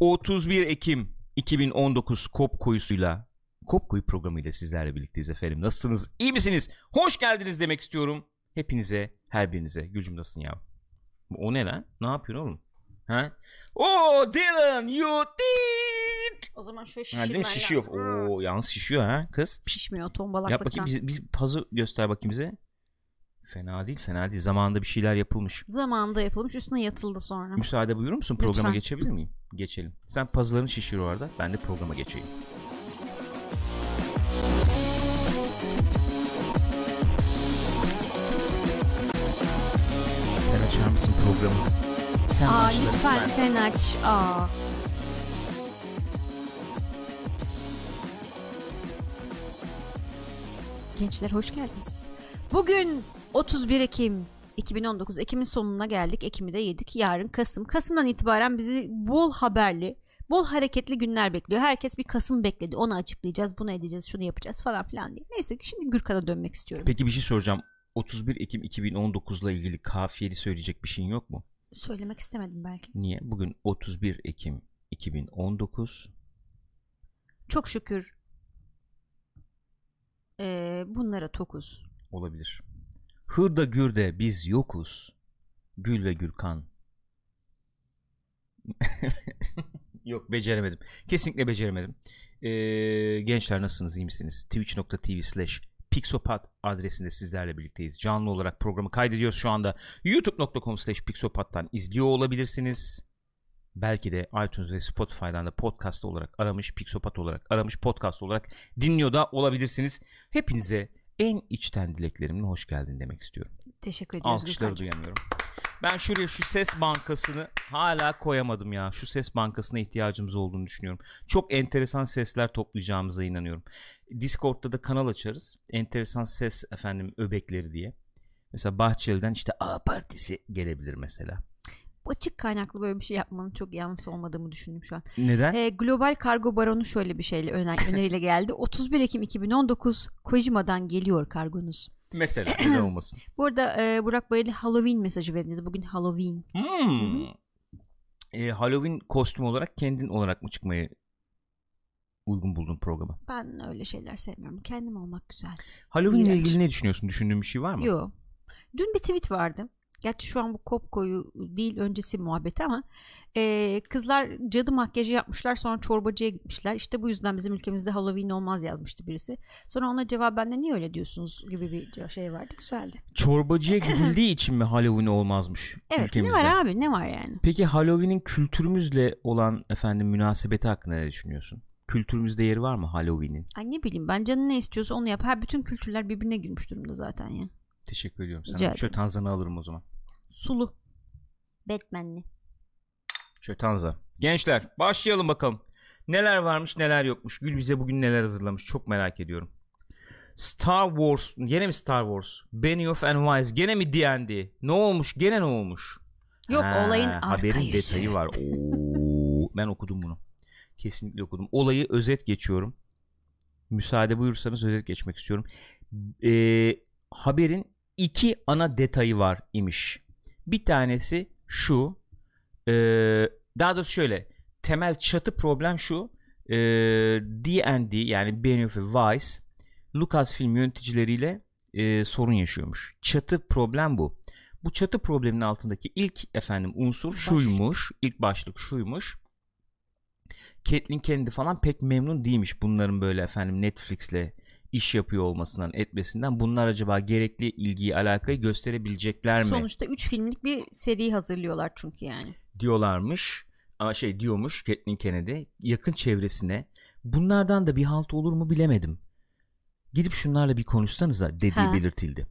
31 Ekim 2019 Kop Koyusu'yla Kop Koyu programıyla sizlerle birlikteyiz efendim. Nasılsınız? İyi misiniz? Hoş geldiniz demek istiyorum. Hepinize, her birinize. Gülcüm nasılsın ya? O ne lan? Ne yapıyorsun oğlum? Ha? Oo Dylan you did. O zaman şöyle Ha, şişirmen değil mi? Şişiyor. Oo yalnız şişiyor ha kız. Şişmiyor Yap tombalaklıktan. bakayım biz, biz pazı göster bakayım bize. Fena değil fena değil. Zamanında bir şeyler yapılmış. Zamanında yapılmış üstüne yatıldı sonra. Müsaade buyurur musun? Programa Lütfen. geçebilir miyim? Geçelim. Sen puzzle'larını şişir o arada. Ben de programa geçeyim. Sen açar mısın programı? Sen Aa başla lütfen sen aç. Aa. Gençler hoş geldiniz. Bugün 31 Ekim 2019 Ekim'in sonuna geldik. Ekim'i de yedik. Yarın Kasım. Kasım'dan itibaren bizi bol haberli, bol hareketli günler bekliyor. Herkes bir Kasım bekledi. Onu açıklayacağız, bunu edeceğiz, şunu yapacağız falan filan diye. Neyse şimdi Gürkan'a dönmek istiyorum. Peki bir şey soracağım. 31 Ekim 2019 ile ilgili kafiyeli söyleyecek bir şeyin yok mu? Söylemek istemedim belki. Niye? Bugün 31 Ekim 2019. Çok şükür eee, bunlara tokuz. Olabilir. Hırda gürde biz yokuz. Gül ve Gürkan. Yok beceremedim. Kesinlikle beceremedim. Ee, gençler nasılsınız iyi misiniz? Twitch.tv slash Pixopat adresinde sizlerle birlikteyiz. Canlı olarak programı kaydediyoruz şu anda. youtube.com slash Pixopat'tan izliyor olabilirsiniz. Belki de iTunes ve Spotify'dan da podcast olarak aramış, Pixopat olarak aramış, podcast olarak dinliyor da olabilirsiniz. Hepinize en içten dileklerimle hoş geldin demek istiyorum. Teşekkür ediyoruz Alkışları duyamıyorum. Ben şuraya şu ses bankasını hala koyamadım ya. Şu ses bankasına ihtiyacımız olduğunu düşünüyorum. Çok enteresan sesler toplayacağımıza inanıyorum. Discord'da da kanal açarız. Enteresan ses efendim öbekleri diye. Mesela Bahçeli'den işte A partisi gelebilir mesela. Bu açık kaynaklı böyle bir şey yapmanın çok yanlış olmadığımı düşündüm şu an. Neden? Ee, Global Kargo Baronu şöyle bir şeyle öner öneriyle geldi. 31 Ekim 2019 Kojima'dan geliyor kargonuz. Mesela neden olmasın? Bu arada e, Burak Bayırlı Halloween mesajı verildi. Bugün Halloween. Hmm. Ee, Halloween kostümü olarak kendin olarak mı çıkmayı uygun buldun programa? Ben öyle şeyler sevmiyorum. Kendim olmak güzel. Halloween ile ilgili ne düşünüyorsun? Düşündüğün bir şey var mı? Yo. Dün bir tweet vardı. Gerçi şu an bu kop koyu değil öncesi muhabbeti ama e, kızlar cadı makyajı yapmışlar sonra çorbacıya gitmişler. İşte bu yüzden bizim ülkemizde Halloween olmaz yazmıştı birisi. Sonra ona cevaben de niye öyle diyorsunuz gibi bir şey vardı. Güzeldi. Çorbacıya gidildiği için mi Halloween olmazmış Evet ülkemizde? ne var abi ne var yani? Peki Halloween'in kültürümüzle olan efendim münasebeti hakkında ne düşünüyorsun? Kültürümüzde yeri var mı Halloween'in? Ay ne bileyim ben canın ne istiyorsa onu yap. Her bütün kültürler birbirine girmiş durumda zaten ya. Teşekkür ediyorum Rica sana. ederim. Çötanza'nı alırım o zaman. Sulu. Batman'li. Çötanza. Gençler başlayalım bakalım. Neler varmış neler yokmuş. Gül bize bugün neler hazırlamış çok merak ediyorum. Star Wars. Gene mi Star Wars? Benioff and Weiss. Gene mi D&D? Ne olmuş? Gene ne olmuş? Yok Ha, olayın arka haberin yüzü. detayı var. Oo, ben okudum bunu. Kesinlikle okudum. Olayı özet geçiyorum. Müsaade buyursanız özet geçmek istiyorum. Ee, haberin iki ana detayı var imiş. Bir tanesi şu. ee, daha doğrusu şöyle. Temel çatı problem şu. Ee, D&D yani Benioff ve Weiss Lucasfilm yöneticileriyle ee, sorun yaşıyormuş. Çatı problem bu. Bu çatı probleminin altındaki ilk efendim unsur Başlık. şuymuş. İlk başlık şuymuş. Kathleen Kennedy falan pek memnun değilmiş bunların böyle efendim Netflix'le iş yapıyor olmasından etmesinden. Bunlar acaba gerekli ilgiyi alakayı gösterebilecekler mi Sonuçta 3 filmlik bir seri hazırlıyorlar çünkü yani. diyorlarmış. Ama şey diyormuş Kathleen Kennedy yakın çevresine bunlardan da bir halt olur mu bilemedim. Gidip şunlarla bir konuşsanıza dediği Ha. belirtildi.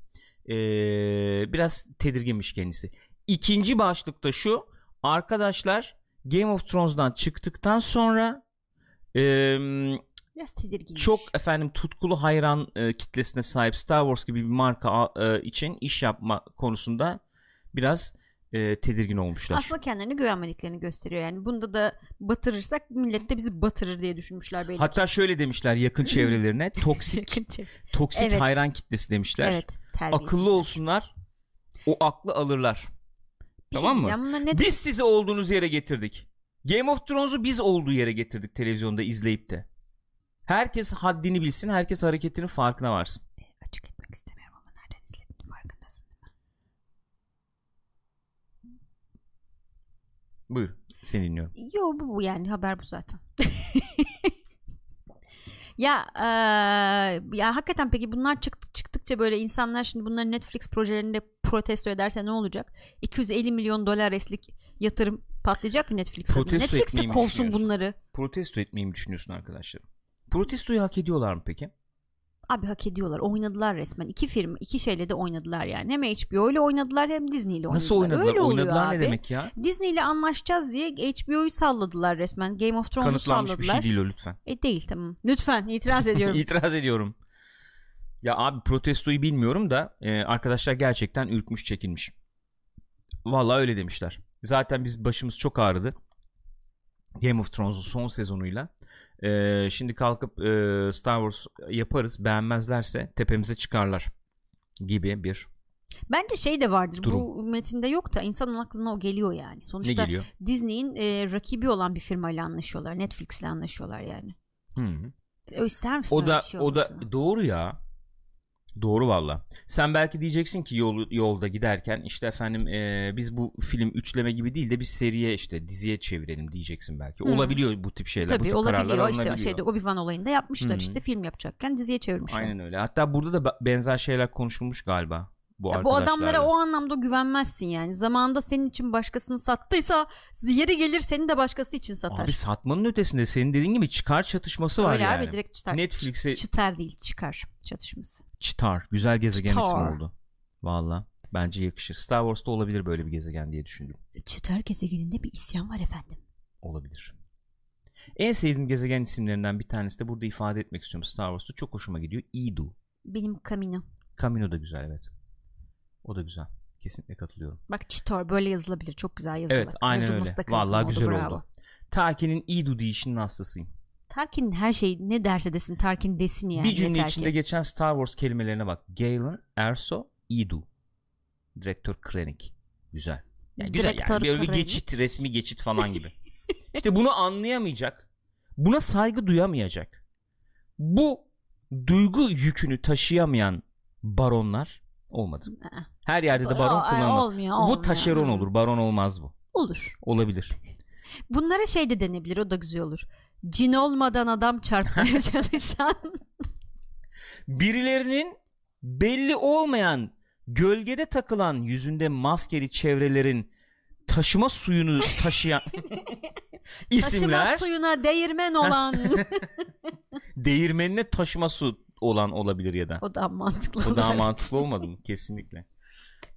Ee, biraz tedirginmiş kendisi. İkinci başlıkta şu arkadaşlar Game of Thrones'dan çıktıktan sonra Biraz tedirgin. çok efendim tutkulu hayran e, kitlesine sahip Star Wars gibi bir marka e, için iş yapma konusunda biraz e, tedirgin olmuşlar. Aslında kendilerine güvenmediklerini gösteriyor yani. Bunda da batırırsak millet de bizi batırır diye düşünmüşler belli Hatta şöyle demişler yakın çevrelerine toksik toksik Evet. hayran kitlesi demişler. evet. terbiyesiz. Akıllı olsunlar. O aklı alırlar. Bir şey tamam mı? diyeceğim, bunlar ne Biz sizi olduğunuz yere getirdik. Game of Thrones'u biz olduğu yere getirdik televizyonda izleyip de. Herkes haddini bilsin, herkes hareketinin farkına varsın. Açık etmek istemiyorum ama nereden izlediğinin farkındasın. Buyur, seni dinliyorum. Yo bu, bu yani haber bu zaten. ya eee, ya hakikaten peki bunlar çıktı, çıktıkça böyle insanlar şimdi bunların Netflix projelerinde protesto ederse ne olacak? 250 milyon dolar reslik yatırım patlayacak mı Netflix adına? Protesto Netflix de etmeyi mi kovsun düşünüyorsun? bunları. Protesto etmeyi mi düşünüyorsun arkadaşlarım? Protestoyu hak ediyorlar mı peki? Abi hak ediyorlar. Oynadılar resmen. İki firma, iki şeyle de oynadılar yani. Hem HBO ile oynadılar hem Disney ile oynadılar. Nasıl oynadılar? Öyle oynadılar ne abi. demek ya? Disney ile anlaşacağız diye HBO'yu salladılar resmen. Game of Thrones'u Kanıtlanmış bir salladılar. şey değil o lütfen. E değil tamam. Lütfen itiraz ediyorum. İtiraz ediyorum. Ya abi protestoyu bilmiyorum da e, arkadaşlar gerçekten ürkmüş çekinmiş. Vallahi öyle demişler. Zaten biz başımız çok ağrıdı. Game of Thrones'un son sezonuyla. E, şimdi kalkıp e, Star Wars yaparız. Beğenmezlerse tepemize çıkarlar gibi bir Bence şey de vardır. Durum. Bu metinde yok da insanın aklına o geliyor yani. ne Sonuçta geliyor? Disney'in e, rakibi olan bir firmayla anlaşıyorlar. Netflix'le anlaşıyorlar yani. Hı. O ister misin O da şey o da doğru ya. Doğru valla. Sen belki diyeceksin ki yol, yolda giderken işte efendim e, biz bu film üçleme gibi değil de biz seriye işte diziye çevirelim diyeceksin belki. Hı. Olabiliyor bu tip şeyler. bu Tabii tip kararlar olabiliyor. İşte şeyde Obi-Wan olayında yapmışlar Hı. işte film yapacakken diziye çevirmişler. Aynen öyle. Hatta burada da be- benzer şeyler konuşulmuş galiba bu Ya bu adamlara o anlamda güvenmezsin yani. Zamanında senin için başkasını sattıysa yeri gelir seni de başkası için satar. Abi satmanın ötesinde senin dediğin gibi çıkar çatışması var Öyle yani. abi direkt çıtar. Netflix'e çıtar değil çıkar çatışması. Çıtar. Güzel gezegen ismi Çıtar. oldu. Valla. Bence yakışır. Star Wars'ta olabilir böyle bir gezegen diye düşündüm. Çıtar gezegeninde bir isyan var efendim. olabilir. En sevdiğim gezegen isimlerinden bir tanesi de burada ifade etmek istiyorum Star Wars'ta. Çok hoşuma gidiyor. Idu. Benim Camino. Camino da güzel evet. O da güzel. Kesinlikle katılıyorum. Bak Chitor böyle yazılabilir. Çok güzel yazılı. Evet aynen Yazılması öyle. Vallahi güzel bravo. oldu. Taki'nin Idu deyişinin hastasıyım. Tarkin her şey ne derse desin Tarkin desin yani. bir cümle içinde ki. geçen Star Wars kelimelerine bak. Galen, Erso, Idu. Direktör Krennic. Güzel. Yani güzel Direktör yani. Böyle bir geçit, resmi geçit falan gibi. işte bunu anlayamayacak. Buna saygı duyamayacak. Bu duygu yükünü taşıyamayan baronlar olmadı. Her yerde de baron kullanılmaz. olmuyor, Bu olmuyor. taşeron Hı. olur. Baron olmaz bu. Olur. Olabilir. Bunlara şey de denebilir o da güzel olur. Cin olmadan adam çarpmaya çalışan. Birilerinin belli olmayan gölgede takılan yüzünde maskeli çevrelerin taşıma suyunu taşıyan Taşıma isimler suyuna değirmen olan. değirmenine taşıma su olan olabilir ya da. o da mantıklı O daha mantıklı olmadı mı? Kesinlikle.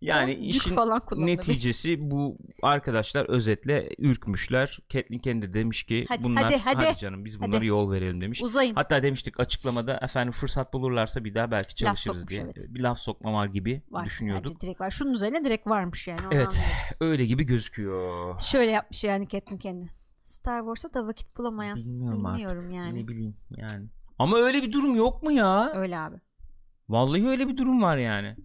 Yani Yük işin falan neticesi bu arkadaşlar özetle ürkmüşler. Catelyn kendi demiş ki Hadi, bunlar hadi, hadi. canım biz Hadi. bunlara yol verelim demiş. Uzayın. Hatta demiştik açıklamada efendim fırsat bulurlarsa bir daha belki çalışırız sokmuş, diye. evet. Bir laf sokma var gibi var. düşünüyorduk. Bence direkt var. Şunun üzerine direkt varmış yani. Evet öyle gibi gözüküyor. Şöyle yapmış yani Catelyn kendi. Star Wars'a da vakit bulamayan. Bilmiyorum, artık. Bilmiyorum yani. Ne bileyim yani. Ama öyle bir durum yok mu ya? Öyle abi. Vallahi öyle bir durum var yani.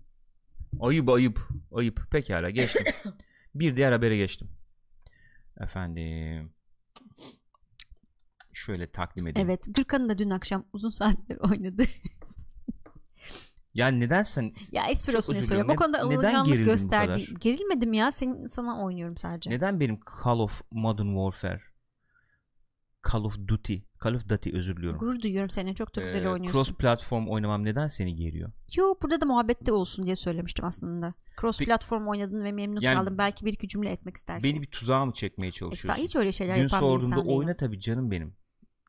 Ayıp ayıp ayıp. Pekala geçtim. bir diğer habere geçtim. Efendim. Şöyle takdim edeyim. Evet. Gürkan'ın da dün akşam uzun saatler oynadı. Yani neden sen ya espri olsun diye diliyorum. konuda alınganlık bu gösterdi. Gerilmedim ya. Senin, sana oynuyorum sadece. neden benim Call of Modern Warfare Call of Duty Call of Duty özür diliyorum. Gurur duyuyorum seninle. Çok da güzel Ee, oynuyorsun. cross platform oynamam neden seni geriyor? Yo burada da muhabbette olsun diye söylemiştim aslında. Cross Pe- platform oynadın ve memnun Yani- kaldın. Belki bir iki cümle etmek istersin. Beni bir tuzağa mı çekmeye Estağfurullah, çalışıyorsun? hiç öyle şeyler Dün yapan bir insan değilim. oyna tabii canım benim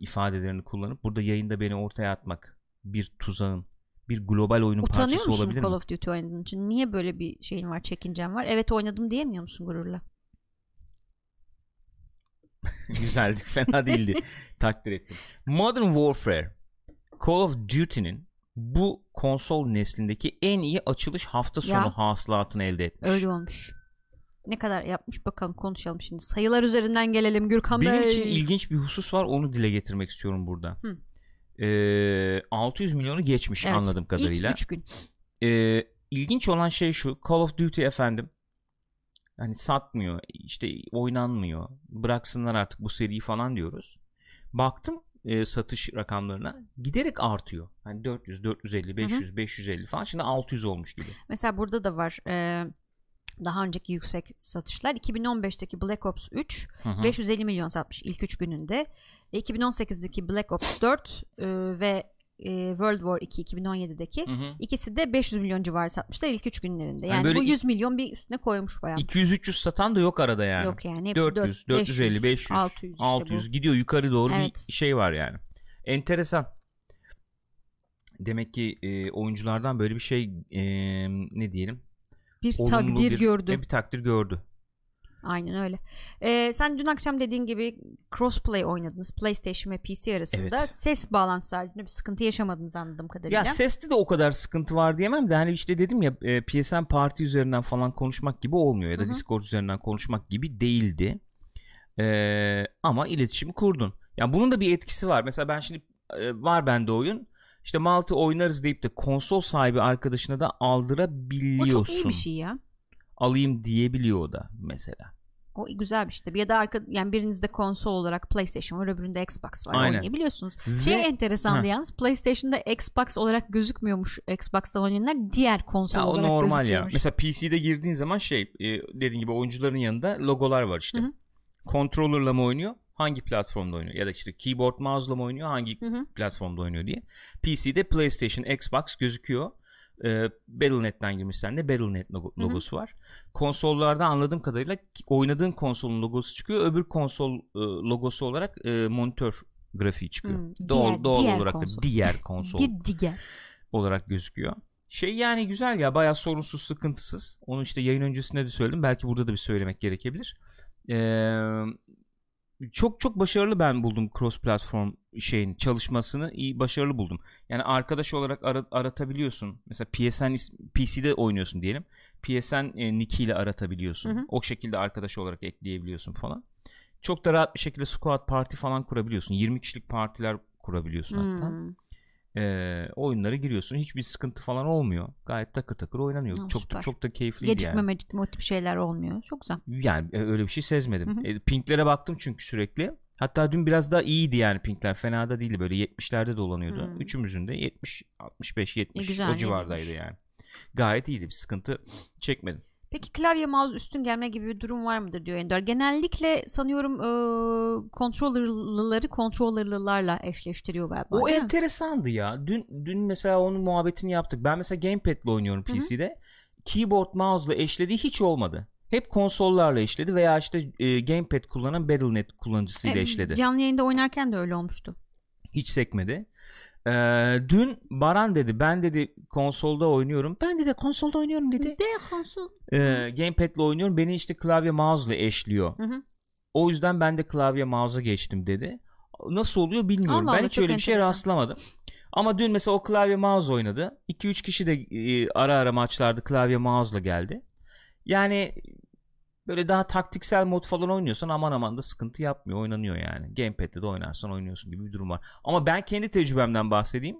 ifadelerini kullanıp burada yayında beni ortaya atmak bir tuzağın bir global oyunun Utanıyor parçası musun olabilir Call mi? of Duty oynadığın için? Niye böyle bir şeyin var, çekincen var? Evet oynadım diyemiyor musun gururla? Güzeldi fena değildi takdir ettim. Modern Warfare Call of Duty'nin bu konsol neslindeki en iyi açılış hafta sonu Ya. hasılatını elde etmiş. Öyle olmuş. Ne kadar yapmış bakalım konuşalım şimdi. Sayılar üzerinden gelelim Gürkan Benim Bey. için ilginç bir husus var onu dile getirmek istiyorum burada. Hı. Ee, 600 milyonu geçmiş Evet, anladığım kadarıyla. İlk 3 gün. Ee, ilginç olan şey şu Call of Duty efendim hani satmıyor işte oynanmıyor bıraksınlar artık bu seriyi falan diyoruz. Baktım e, satış rakamlarına giderek artıyor. Hani 400, 450, 500, 550 falan şimdi 600 olmuş gibi. Mesela burada da var e, daha önceki yüksek satışlar 2015'teki Black Ops 3 Hı hı. 550 milyon satmış ilk 3 gününde. E, 2018'deki Black Ops 4 e, ve e, World War 2 2017'deki Hı hı. ikisi de 500 milyon civarı satmışlar ilk 3 günlerinde. Yani Yani, böyle bu ilk- 100 milyon bir üstüne koymuş bayağı. 200-300 satan da yok arada yani. Yok yani hepsi 400, 4, 450, 500, 600 işte 600 bu. gidiyor yukarı doğru Evet. bir şey var yani. Enteresan. Demek ki e, oyunculardan böyle bir şey e, ne diyelim? Bir olumlu takdir bir, gördü. e, bir takdir gördü. Aynen öyle. Ee, sen dün akşam dediğin gibi crossplay oynadınız. PlayStation ve PC arasında. Evet. Ses bağlantısı haricinde bir sıkıntı yaşamadınız anladığım kadarıyla. Ya seste de o kadar sıkıntı var diyemem de hani işte dedim ya e, PSN parti üzerinden falan konuşmak gibi olmuyor ya da Hı hı. Discord üzerinden konuşmak gibi değildi. E, ama iletişimi kurdun. Ya bunun da bir etkisi var. Mesela ben şimdi e, var bende oyun. İşte Malta oynarız deyip de konsol sahibi arkadaşına da o aldırabiliyorsun. çok iyi bir şey ya. Alayım diyebiliyor o da mesela. O güzel bir şey tabii. Ya da arka, yani birinizde konsol olarak PlayStation var, öbüründe Xbox var. Aynen. Oynayabiliyorsunuz. Ve- Şey enteresandı Heh. yalnız PlayStation'da Xbox olarak gözükmüyormuş Xbox'tan oynayanlar diğer konsol Ya o olarak normal ya. Mesela PC'de girdiğin zaman şey e, dediğin gibi oyuncuların yanında logolar var işte. Hı hı. Controller'la mı oynuyor? Hangi platformda oynuyor? Ya da işte keyboard mouse'la mı oynuyor? Hangi Hı hı. platformda oynuyor diye. PC'de PlayStation, Xbox gözüküyor. Ee, Battle.net'ten girmişsen de Battle.net logo- Hı hı. logosu var. Konsollarda anladığım kadarıyla oynadığın konsolun logosu çıkıyor. Öbür konsol e, logosu olarak e, monitör grafiği çıkıyor. Hmm, doğal diğer- doğal diğer olarak konsol. da diğer konsol Bir diğer. olarak gözüküyor. Şey yani güzel ya bayağı sorunsuz sıkıntısız. Onu işte yayın öncesinde de söyledim. Belki burada da bir söylemek gerekebilir. Ee, çok çok başarılı ben buldum cross platform şeyin çalışmasını iyi başarılı buldum. Yani arkadaş olarak ara- aratabiliyorsun. Mesela PSN PC'de oynuyorsun diyelim. PSN e, nick ile aratabiliyorsun. Hı hı. O şekilde arkadaş olarak ekleyebiliyorsun falan. Çok da rahat bir şekilde squad party falan kurabiliyorsun. 20 kişilik partiler kurabiliyorsun hatta Hmm. E, oyunlara giriyorsun. Hiçbir sıkıntı falan olmuyor. Gayet takır takır oynanıyor. Ha, çok da, süper. çok da Gecikme yani. mecikme o tip şeyler olmuyor. Çok güzel. Yani e, öyle bir şey sezmedim. Hı hı. E, pinklere baktım çünkü sürekli. Hatta dün biraz daha iyiydi yani pinkler. Fena da değildi. Böyle 70'lerde dolanıyordu. Hmm. Üçümüzün de 70 65 70 E, güzel, o civardaydı nezihmiş. yani. Gayet iyiydi. Bir sıkıntı çekmedim. Peki klavye mouse üstün gelme gibi bir durum var mıdır diyor Ender. Genellikle sanıyorum e, controller'lıları controller'lılarla eşleştiriyor galiba. O enteresandı ya. Dün dün mesela onun muhabbetini yaptık. Ben mesela gamepad'le oynuyorum. PC'de. Keyboard mouse'la eşlediği hiç olmadı. Hep konsollarla eşledi veya işte e, gamepad kullanan Battle.net kullanıcısıyla E, eşledi. Canlı yayında oynarken de öyle olmuştu. Hiç sekmedi. Ee, dün Baran dedi ben dedi konsolda oynuyorum. Ben de konsolda oynuyorum dedi. Be konsol. Ee, gamepad'le oynuyorum. Beni işte klavye mouse'la eşliyor. Hı hı. O yüzden ben de klavye mouse'a geçtim dedi. Nasıl oluyor bilmiyorum. Allah ben Allah, hiç çok öyle bir şey enteresan. rastlamadım. Ama dün mesela o klavye mouse oynadı. 2-3 kişi de e, ara ara maçlarda klavye mouse'la geldi. Yani böyle daha taktiksel mod falan oynuyorsan aman aman da sıkıntı yapmıyor. Oynanıyor yani. Gamepad'de de oynarsan oynuyorsun gibi bir durum var. Ama ben kendi tecrübemden bahsedeyim.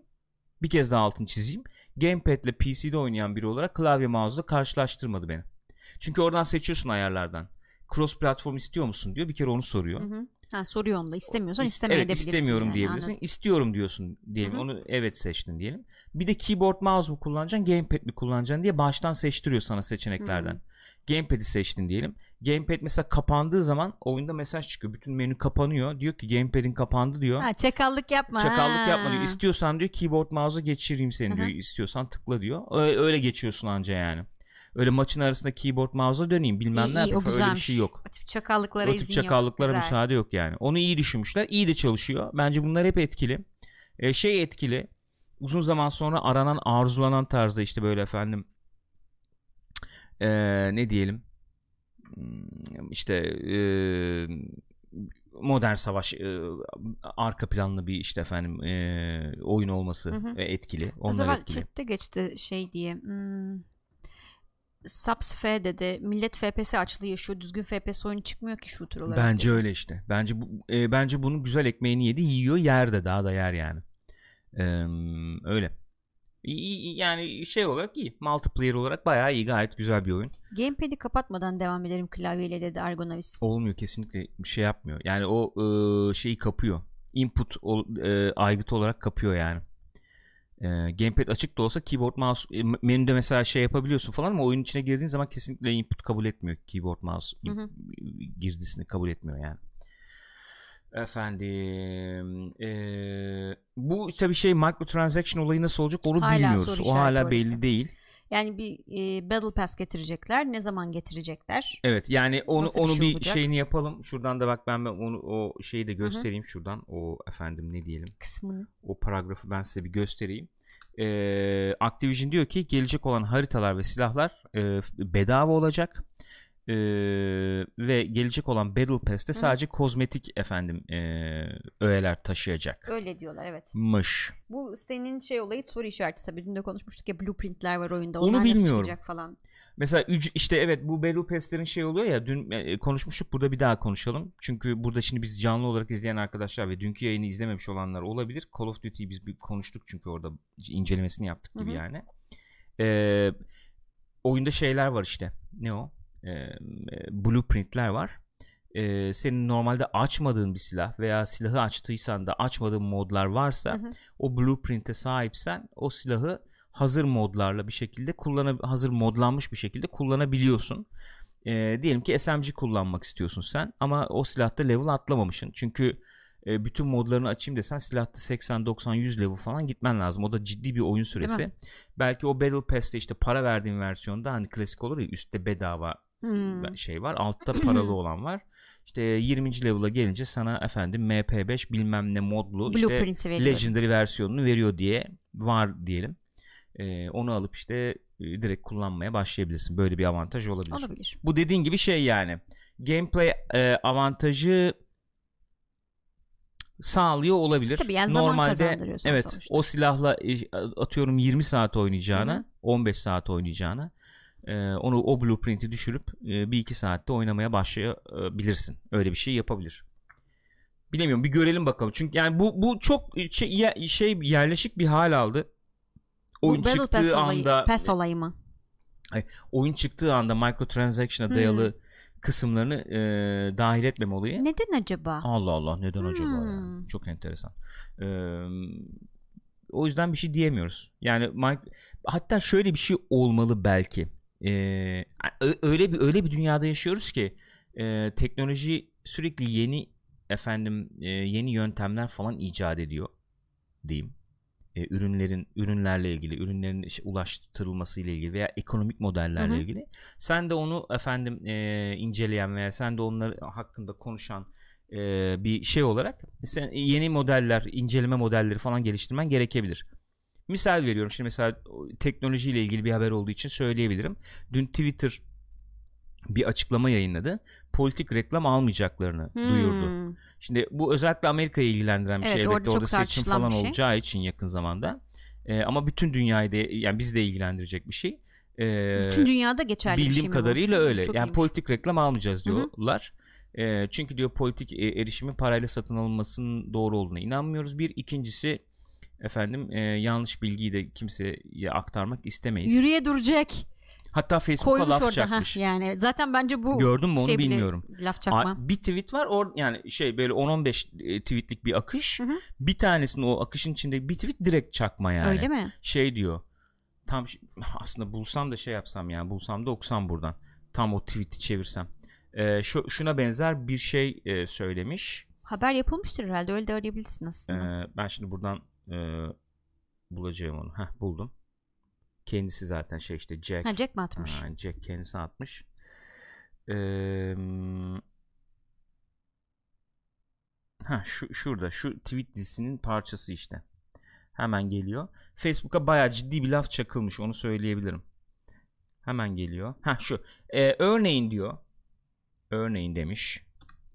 Bir kez daha altını çizeyim. Gamepad'le PC'de oynayan biri olarak klavye mouse'la karşılaştırmadı beni. Çünkü oradan seçiyorsun ayarlardan. Cross platform istiyor musun diyor. Bir kere onu soruyor. Hı hı. Ha, soruyor onu da istemiyorsan İst- istemeye evet, istemiyorum yani, diyebilirsin. anladım. İstiyorum diyorsun diyelim. Hı hı. Onu evet seçtin diyelim. Bir de keyboard mouse mu kullanacaksın, gamepad mi kullanacaksın diye baştan seçtiriyor sana seçeneklerden. Hı. Gamepad'i seçtin diyelim. Gamepad mesela kapandığı zaman oyunda mesaj çıkıyor. Bütün menü kapanıyor. Diyor ki gamepad'in kapandı diyor. Ha, çakallık yapma. Çakallık ha. yapma diyor. İstiyorsan diyor keyboard mouse'a geçireyim seni diyor. İstiyorsan tıkla diyor. Öyle, öyle geçiyorsun anca yani. Öyle maçın arasında keyboard mouse'a döneyim bilmem ne yapayım öyle bir şey yok. O tip çakallıklara O tip izin yok. çakallıklara Güzel. müsaade yok yani. Onu iyi düşünmüşler. İyi de çalışıyor. Bence bunlar hep etkili. Ee, şey etkili. Uzun zaman sonra aranan, arzulanan tarzda işte böyle efendim ee, ne diyelim Hmm, işte ee, modern savaş ee, arka planlı bir işte efendim ee, oyun olması Hı hı. e, etkili. O Onlar zaman etkili. chatte geçti şey diye. Hmm, Subs F dedi. Millet FPS açlığı yaşıyor. Düzgün FPS oyunu çıkmıyor ki shooter olarak. Bence dedi. öyle işte. Bence bu e, bence bunun güzel ekmeğini yedi, yiyor, yer de daha da yer yani. Eee, öyle. İyi, yani şey olarak iyi. Multiplayer olarak bayağı iyi. Gayet güzel bir oyun. Gamepad'i kapatmadan devam ederim klavyeyle dedi Argonavis. Olmuyor kesinlikle bir şey yapmıyor. Yani o e, şeyi kapıyor. Input e, aygıtı olarak kapıyor yani. E, gamepad açık da olsa keyboard mouse e, menüde mesela şey yapabiliyorsun falan ama oyun içine girdiğin zaman kesinlikle input kabul etmiyor. Keyboard mouse hı hı. girdisini kabul etmiyor yani. Efendim e, bu tabii şey microtransaction olayı nasıl olacak onu hala bilmiyoruz. O hala orası. belli değil. Yani bir e, Battle Pass getirecekler. Ne zaman getirecekler? Evet yani onu Nasıl onu bir, şey bir şeyini yapalım. Şuradan da bak ben, ben onu o şeyi de göstereyim Hı-hı. şuradan. O efendim ne diyelim? Kısmını. O paragrafı ben size bir göstereyim. Ee, Activision diyor ki gelecek olan haritalar ve silahlar e, bedava olacak e, ve gelecek olan Battle Pass'te Hı. sadece kozmetik efendim e, öğeler taşıyacak. Öyle diyorlar evet. Mış. Bu senin şey olayı soru işareti tabii. Dün de konuşmuştuk ya blueprintler var oyunda. Onlar Onu bilmiyorum. falan. Mesela işte evet bu Battle Pass'lerin şey oluyor ya dün konuşmuştuk burada bir daha konuşalım. Çünkü burada şimdi biz canlı olarak izleyen arkadaşlar ve dünkü yayını izlememiş olanlar olabilir. Call of Duty'yi biz bir konuştuk çünkü orada incelemesini yaptık gibi Hı-hı. yani. Ee, oyunda şeyler var işte. Ne o? E, blueprintler var. E, senin normalde açmadığın bir silah veya silahı açtıysan da açmadığın modlar varsa hı hı. o blueprint'e sahipsen o silahı hazır modlarla bir şekilde kullanab hazır modlanmış bir şekilde kullanabiliyorsun. E, diyelim ki SMG kullanmak istiyorsun sen ama o silahta level atlamamışsın. Çünkü e, bütün modlarını açayım desen silahta 80 90 100 level falan gitmen lazım. O da ciddi bir oyun süresi. Belki o Battle Pass'te işte para verdiğin versiyonda hani klasik olur ya üstte bedava hmm. şey var. Altta paralı olan var. İşte 20. level'a gelince sana efendim MP5 bilmem ne modlu işte Legendary versiyonunu veriyor diye var diyelim. Ee, onu alıp işte e, direkt kullanmaya başlayabilirsin. Böyle bir avantaj olabilir. Olabilir. Bu dediğin gibi şey yani. Gameplay e, avantajı sağlıyor olabilir. Tabii yani Normalde evet sonuçta. o silahla e, atıyorum 20 saat oynayacağına, Hı-hı. 15 saat oynayacağına e, onu o blueprint'i düşürüp e, bir iki saatte oynamaya başlayabilirsin. Öyle bir şey yapabilir. Bilemiyorum bir görelim bakalım. Çünkü yani bu bu çok şey, şey yerleşik bir hal aldı. Oyun bu çıktığı Pass anda olayı, Pass olayı mı? Hayır, oyun çıktığı anda microtransaction'a dayalı hmm. kısımlarını e, dahil etmeme olayı. Neden acaba? Allah Allah neden hmm. acaba? Yani? Çok enteresan. E, o yüzden bir şey diyemiyoruz. Yani hatta şöyle bir şey olmalı belki e, öyle bir öyle bir dünyada yaşıyoruz ki e, teknoloji sürekli yeni efendim e, yeni yöntemler falan icat ediyor diyeyim. E, ürünlerin ürünlerle ilgili, ürünlerin işte ulaştırılması ile ilgili veya ekonomik modellerle Hı-hı. ilgili. Sen de onu efendim e, inceleyen veya sen de onları hakkında konuşan e, bir şey olarak sen yeni modeller, inceleme modelleri falan geliştirmen gerekebilir. Misal veriyorum şimdi mesela teknolojiyle ilgili bir haber olduğu için söyleyebilirim. Dün Twitter bir açıklama yayınladı. Politik reklam almayacaklarını hmm. duyurdu. Şimdi bu özellikle Amerika'yı ilgilendiren bir şey. evet, şey. Elbette orada, orada seçim falan şey. olacağı için yakın zamanda. Ee, ama bütün dünyayı da yani bizi de ilgilendirecek bir şey. Ee, bütün dünyada geçerli bildiğim bir şey kadarıyla bu? öyle. Çok yani iyiymiş. politik reklam almayacağız diyorlar. E, çünkü diyor politik erişimin parayla satın alınmasının doğru olduğuna inanmıyoruz. Bir ikincisi efendim e, yanlış bilgiyi de kimseye aktarmak istemeyiz. Yürüye duracak. Hatta Facebook'a laf orada, çakmış. Heh, yani zaten bence bu Gördün mü onu şey bilmiyorum. Laf çakma. bir tweet var or yani şey böyle 10-15 e, tweetlik bir akış. Hı hı. Bir tanesinin o akışın içinde bir tweet direkt çakma yani. Öyle mi? Şey diyor. Tam aslında bulsam da şey yapsam yani bulsam da okusam buradan. Tam o tweet'i çevirsem. Ee, şu, şuna benzer bir şey e, söylemiş. Haber yapılmıştır herhalde öyle de arayabilirsin aslında. Ee, ben şimdi buradan e, bulacağım onu. Heh, buldum. Kendisi zaten şey işte Jack. Ha, Jack mi atmış? Ha, Jack kendisi atmış. Ee, ha şu şurada şu tweet dizisinin parçası işte. Hemen geliyor. Facebook'a bayağı ciddi bir laf çakılmış onu söyleyebilirim. Hemen geliyor. Ha şu. Ee, örneğin diyor. Örneğin demiş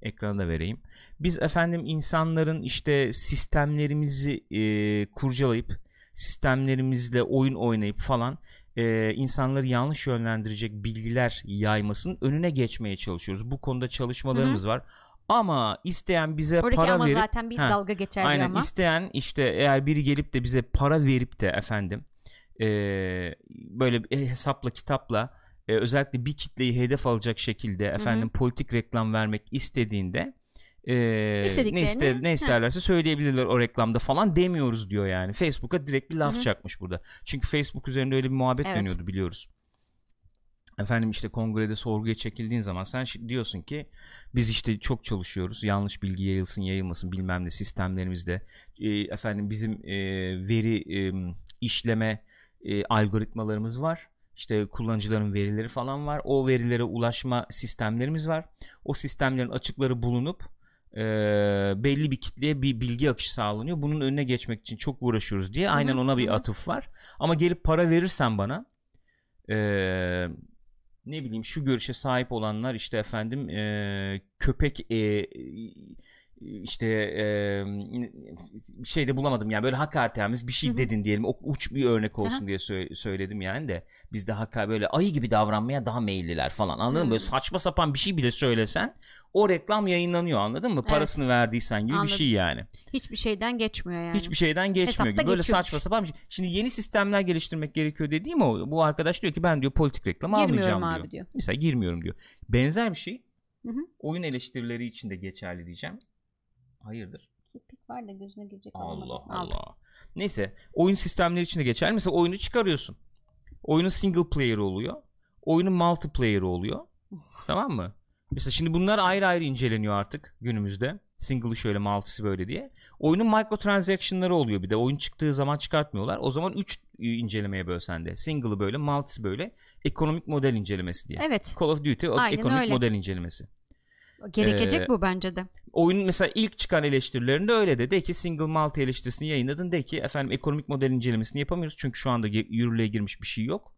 ekrana da vereyim. Biz efendim insanların işte sistemlerimizi e, kurcalayıp sistemlerimizle oyun oynayıp falan e, insanları yanlış yönlendirecek bilgiler yaymasının önüne geçmeye çalışıyoruz. Bu konuda çalışmalarımız Hı-hı. var. Ama isteyen bize Oradaki para ama verip zaten bir he, dalga geçerli aynen, ama. isteyen işte eğer biri gelip de bize para verip de efendim e, böyle hesapla kitapla e, özellikle bir kitleyi hedef alacak şekilde efendim politik reklam vermek istediğinde e, ne, İstediklerini, iste, ne isterlerse söyleyebilirler o reklamda falan demiyoruz diyor yani. Facebook'a direkt bir laf Hı hı. çakmış burada. Çünkü Facebook üzerinde öyle bir muhabbet Evet. dönüyordu biliyoruz. Efendim işte kongrede sorguya çekildiğin zaman sen diyorsun ki biz işte çok çalışıyoruz. Yanlış bilgi yayılsın yayılmasın bilmem ne sistemlerimizde. E, efendim bizim e, veri e, işleme e, algoritmalarımız var. İşte kullanıcıların verileri falan var. O verilere ulaşma sistemlerimiz var. O sistemlerin açıkları bulunup e, belli bir kitleye bir bilgi akışı sağlanıyor. Bunun önüne geçmek için çok uğraşıyoruz diye. Aynen ona bir atıf var. Ama gelip para verirsen bana e, ne bileyim şu görüşe sahip olanlar işte efendim e, köpek e, işte e, şey de bulamadım yani böyle hakaretamiz bir şey Hı hı. dedin diyelim o uç bir örnek olsun Aha. diye sö- söyledim yani de biz de haka böyle ayı gibi davranmaya daha meyilliler falan anladın mı? Hı. Böyle saçma sapan bir şey bile söylesen o reklam yayınlanıyor anladın mı? Evet. Parasını verdiysen gibi Anladım. bir şey yani. Hiçbir şeyden geçmiyor yani. Hiçbir şeyden geçmiyor Hesapta gibi. Böyle geçiyormuş. saçma sapan bir şey. Şimdi yeni sistemler geliştirmek gerekiyor dediğim o. Bu arkadaş diyor ki ben diyor politik reklam almayacağım abi diyor. diyor. Mesela girmiyorum diyor. Benzer bir şey Hı hı. oyun eleştirileri için de geçerli diyeceğim. Hayırdır? Kirpik var da gözüne girecek. Allah olmadı. Aldım. Allah. Neyse oyun sistemleri için de geçerli. Mesela oyunu çıkarıyorsun. Oyunun single player oluyor. Oyunun multiplayer oluyor. tamam mı? Mesela şimdi bunlar ayrı ayrı inceleniyor artık günümüzde. Single'ı şöyle multisi böyle diye. Oyunun microtransaction'ları oluyor bir de. Oyun çıktığı zaman çıkartmıyorlar. O zaman 3 incelemeye bölsen de. Single'ı böyle, multisi böyle. Ekonomik model incelemesi diye. Evet. Call of Duty Aynen ekonomik öyle. model incelemesi. Gerekecek Ee, bu bence de. Oyunun mesela ilk çıkan eleştirilerinde öyle de. De ki single multi eleştirisini yayınladın. De ki efendim ekonomik model incelemesini yapamıyoruz. Çünkü şu anda yürürlüğe girmiş bir şey yok.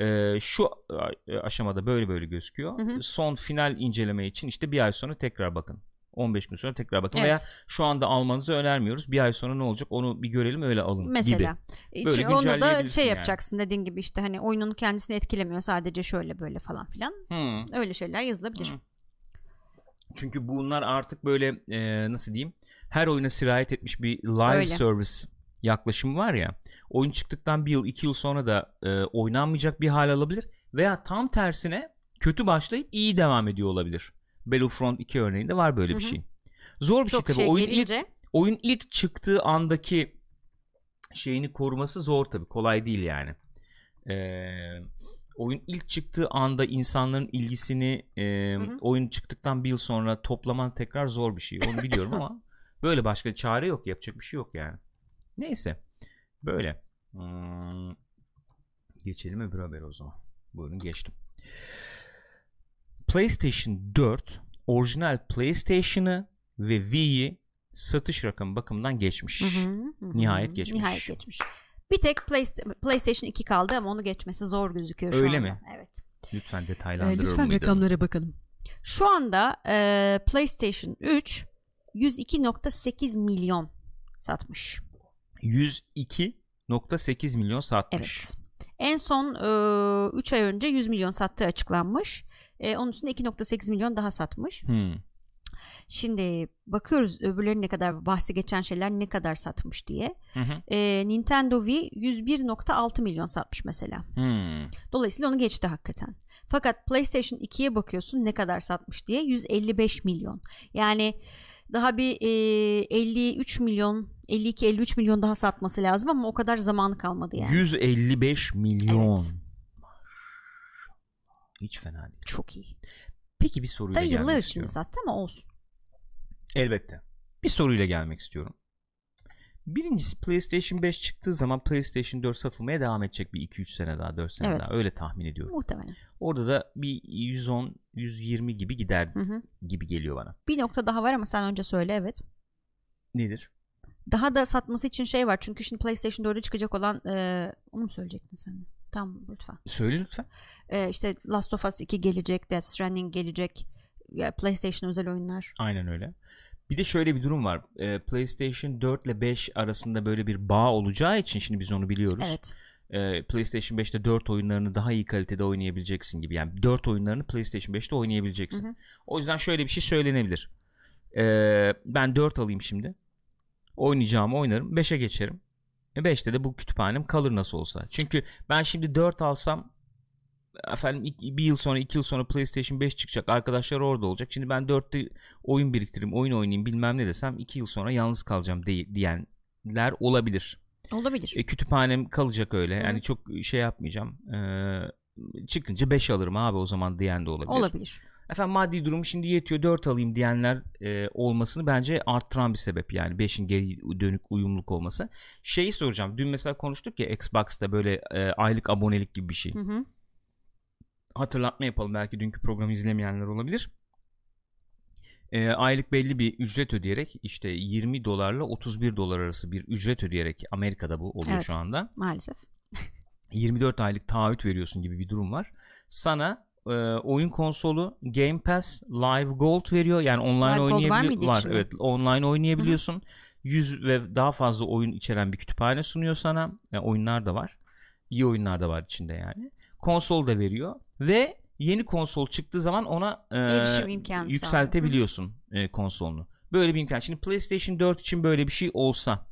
Ee, şu a- aşamada böyle böyle gözüküyor. Hı hı. Son final inceleme için işte bir ay sonra tekrar bakın. 15 gün sonra tekrar bakın Evet. veya şu anda almanızı önermiyoruz. Bir ay sonra ne olacak onu bir görelim öyle alın Mesela. gibi. Böyle Böyle onda da şey yani. yapacaksın dediğin gibi işte hani oyunun kendisini etkilemiyor sadece şöyle böyle falan filan. Hmm. Öyle şeyler yazılabilir. Hı. Çünkü bunlar artık böyle e, nasıl diyeyim her oyuna sirayet etmiş bir live Öyle. service yaklaşımı var ya. Oyun çıktıktan bir yıl iki yıl sonra da e, oynanmayacak bir hal alabilir. Veya tam tersine kötü başlayıp iyi devam ediyor olabilir. Battlefront 2 örneğinde var böyle bir Hı hı. şey. Zor bir Çok şey şey, tabii. oyun ilk oyun ilk çıktığı andaki şeyini koruması zor tabii. Kolay değil yani. Ee, oyun ilk çıktığı anda insanların ilgisini e, Hı hı. oyun çıktıktan bir yıl sonra toplaman tekrar zor bir şey. Onu biliyorum ama böyle başka çare yok. Yapacak bir şey yok yani. Neyse. Böyle. Hmm. Geçelim öbür habere o zaman. Buyurun geçtim. PlayStation 4 orijinal PlayStation'ı ve Wii'yi satış rakamı bakımından geçmiş. Hı, hı hı. Nihayet geçmiş. Nihayet geçmiş. Bir tek Playsta- PlayStation 2 kaldı ama onu geçmesi zor gözüküyor şu Öyle anda. mi? Evet. Lütfen Ee, detaylandırır lütfen rakamlara bakalım. Şu anda e, PlayStation 3 102.8 milyon satmış. 102.8 milyon satmış. Evet. En son 3 ay önce 100 milyon sattığı açıklanmış. E, onun üstünde 2.8 milyon daha satmış. Hmm. Şimdi bakıyoruz öbürleri ne kadar bahsi geçen şeyler ne kadar satmış diye. Hı hı. E, Nintendo Wii 101.6 milyon satmış mesela. Hmm. Dolayısıyla onu geçti hakikaten. Fakat PlayStation 2'ye bakıyorsun ne kadar satmış diye 155 milyon. Yani daha bir e, 53 milyon 52-53 milyon daha satması lazım ama o kadar zamanı kalmadı yani. 155 milyon. Evet. Hiç fena değil. Çok iyi. Peki bir soruyla Tabii yıllar istiyorum. sattı ama olsun. Elbette. Bir soruyla gelmek istiyorum. Birincisi PlayStation 5 çıktığı zaman PlayStation 4 satılmaya devam edecek bir 2-3 sene daha 4 sene Evet. daha öyle tahmin ediyorum. Muhtemelen. Orada da bir 110 120 gibi gider Hı hı. gibi geliyor bana. Bir nokta daha var ama sen önce söyle evet. Nedir? Daha da satması için şey var. Çünkü şimdi PlayStation 4'e çıkacak olan e, onu mu söyleyecektin sen? Tamam lütfen. Söyle lütfen. E, işte Last of Us 2 gelecek. Death Stranding gelecek. Ya PlayStation özel oyunlar. Aynen öyle. Bir de şöyle bir durum var. Ee, PlayStation 4 ile 5 arasında böyle bir bağ olacağı için şimdi biz onu biliyoruz. Evet. Ee, PlayStation 5'te 4 oyunlarını daha iyi kalitede oynayabileceksin gibi. Yani 4 oyunlarını PlayStation 5'te oynayabileceksin. Hı hı. O yüzden şöyle bir şey söylenebilir. Ee, ben 4 alayım şimdi. Oynayacağımı oynarım. 5'e geçerim. E 5'te de bu kütüphanem kalır nasıl olsa. Çünkü ben şimdi 4 alsam efendim iki- bir yıl sonra iki yıl sonra PlayStation 5 çıkacak. Arkadaşlar orada olacak. Şimdi ben 4'te oyun biriktireyim, oyun oynayayım bilmem ne desem 2 yıl sonra yalnız kalacağım de- diyenler olabilir. Olabilir. E, kütüphanem kalacak öyle. Yani Hı. çok şey yapmayacağım. Ee, çıkınca 5 alırım abi o zaman diyen de olabilir. Olabilir. Efendim maddi durum şimdi yetiyor 4 alayım diyenler e, olmasını bence arttıran bir sebep yani 5'in geri dönük uyumluluk olması. Şeyi soracağım. Dün mesela konuştuk ya Xbox'ta böyle e, aylık abonelik gibi bir şey. Hı hı. Hatırlatma yapalım belki dünkü programı izlemeyenler olabilir. E, aylık belli bir ücret ödeyerek işte 20 dolarla 31 dolar arası bir ücret ödeyerek Amerika'da bu oluyor Evet. şu anda. Maalesef. 24 aylık taahhüt veriyorsun gibi bir durum var. Sana e, oyun konsolu Game Pass Live Gold veriyor. Yani online Gold var Var, evet. Online oynayabiliyorsun. 100 ve daha fazla oyun içeren bir kütüphane sunuyor sana. Yani oyunlar da var. İyi oyunlar da var içinde yani. Konsol da veriyor ve yeni konsol çıktığı zaman ona e, yükseltebiliyorsun e, konsolunu. Böyle bir imkan. Şimdi PlayStation 4 için böyle bir şey olsa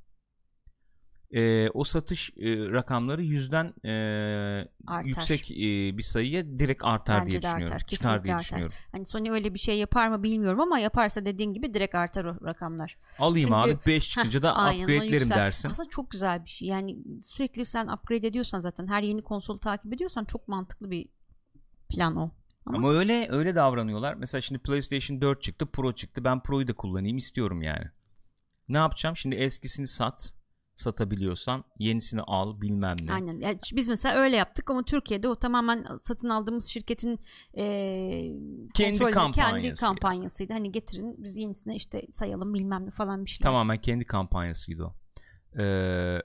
e, o satış e, rakamları yüzden e, Artar. yüksek e, bir sayıya direkt artar Bence diye düşünüyorum. artar, Çıkar kesinlikle diye artar. düşünüyorum. Hani Sony öyle bir şey yapar mı bilmiyorum ama yaparsa dediğin gibi direkt artar o rakamlar. Alayım Çünkü- abi 5 çıkınca Heh, da upgrade'lerim dersin. Aslında çok güzel bir şey. Yani sürekli sen upgrade ediyorsan zaten her yeni konsolu takip ediyorsan çok mantıklı bir plan o. Ama- Ama öyle öyle davranıyorlar. Mesela şimdi PlayStation 4 çıktı, Pro çıktı. Ben Pro'yu da kullanayım istiyorum yani. Ne yapacağım? Şimdi eskisini sat, satabiliyorsan yenisini al, bilmem ne. Aynen. Yani biz mesela öyle yaptık ama Türkiye'de o tamamen satın aldığımız şirketin eee Kendi kampanyası kendi kampanyasıydı. Hani getirin biz yenisine işte sayalım bilmem ne falan bir şeyler. Tamamen kendi kampanyasıydı o. Ee,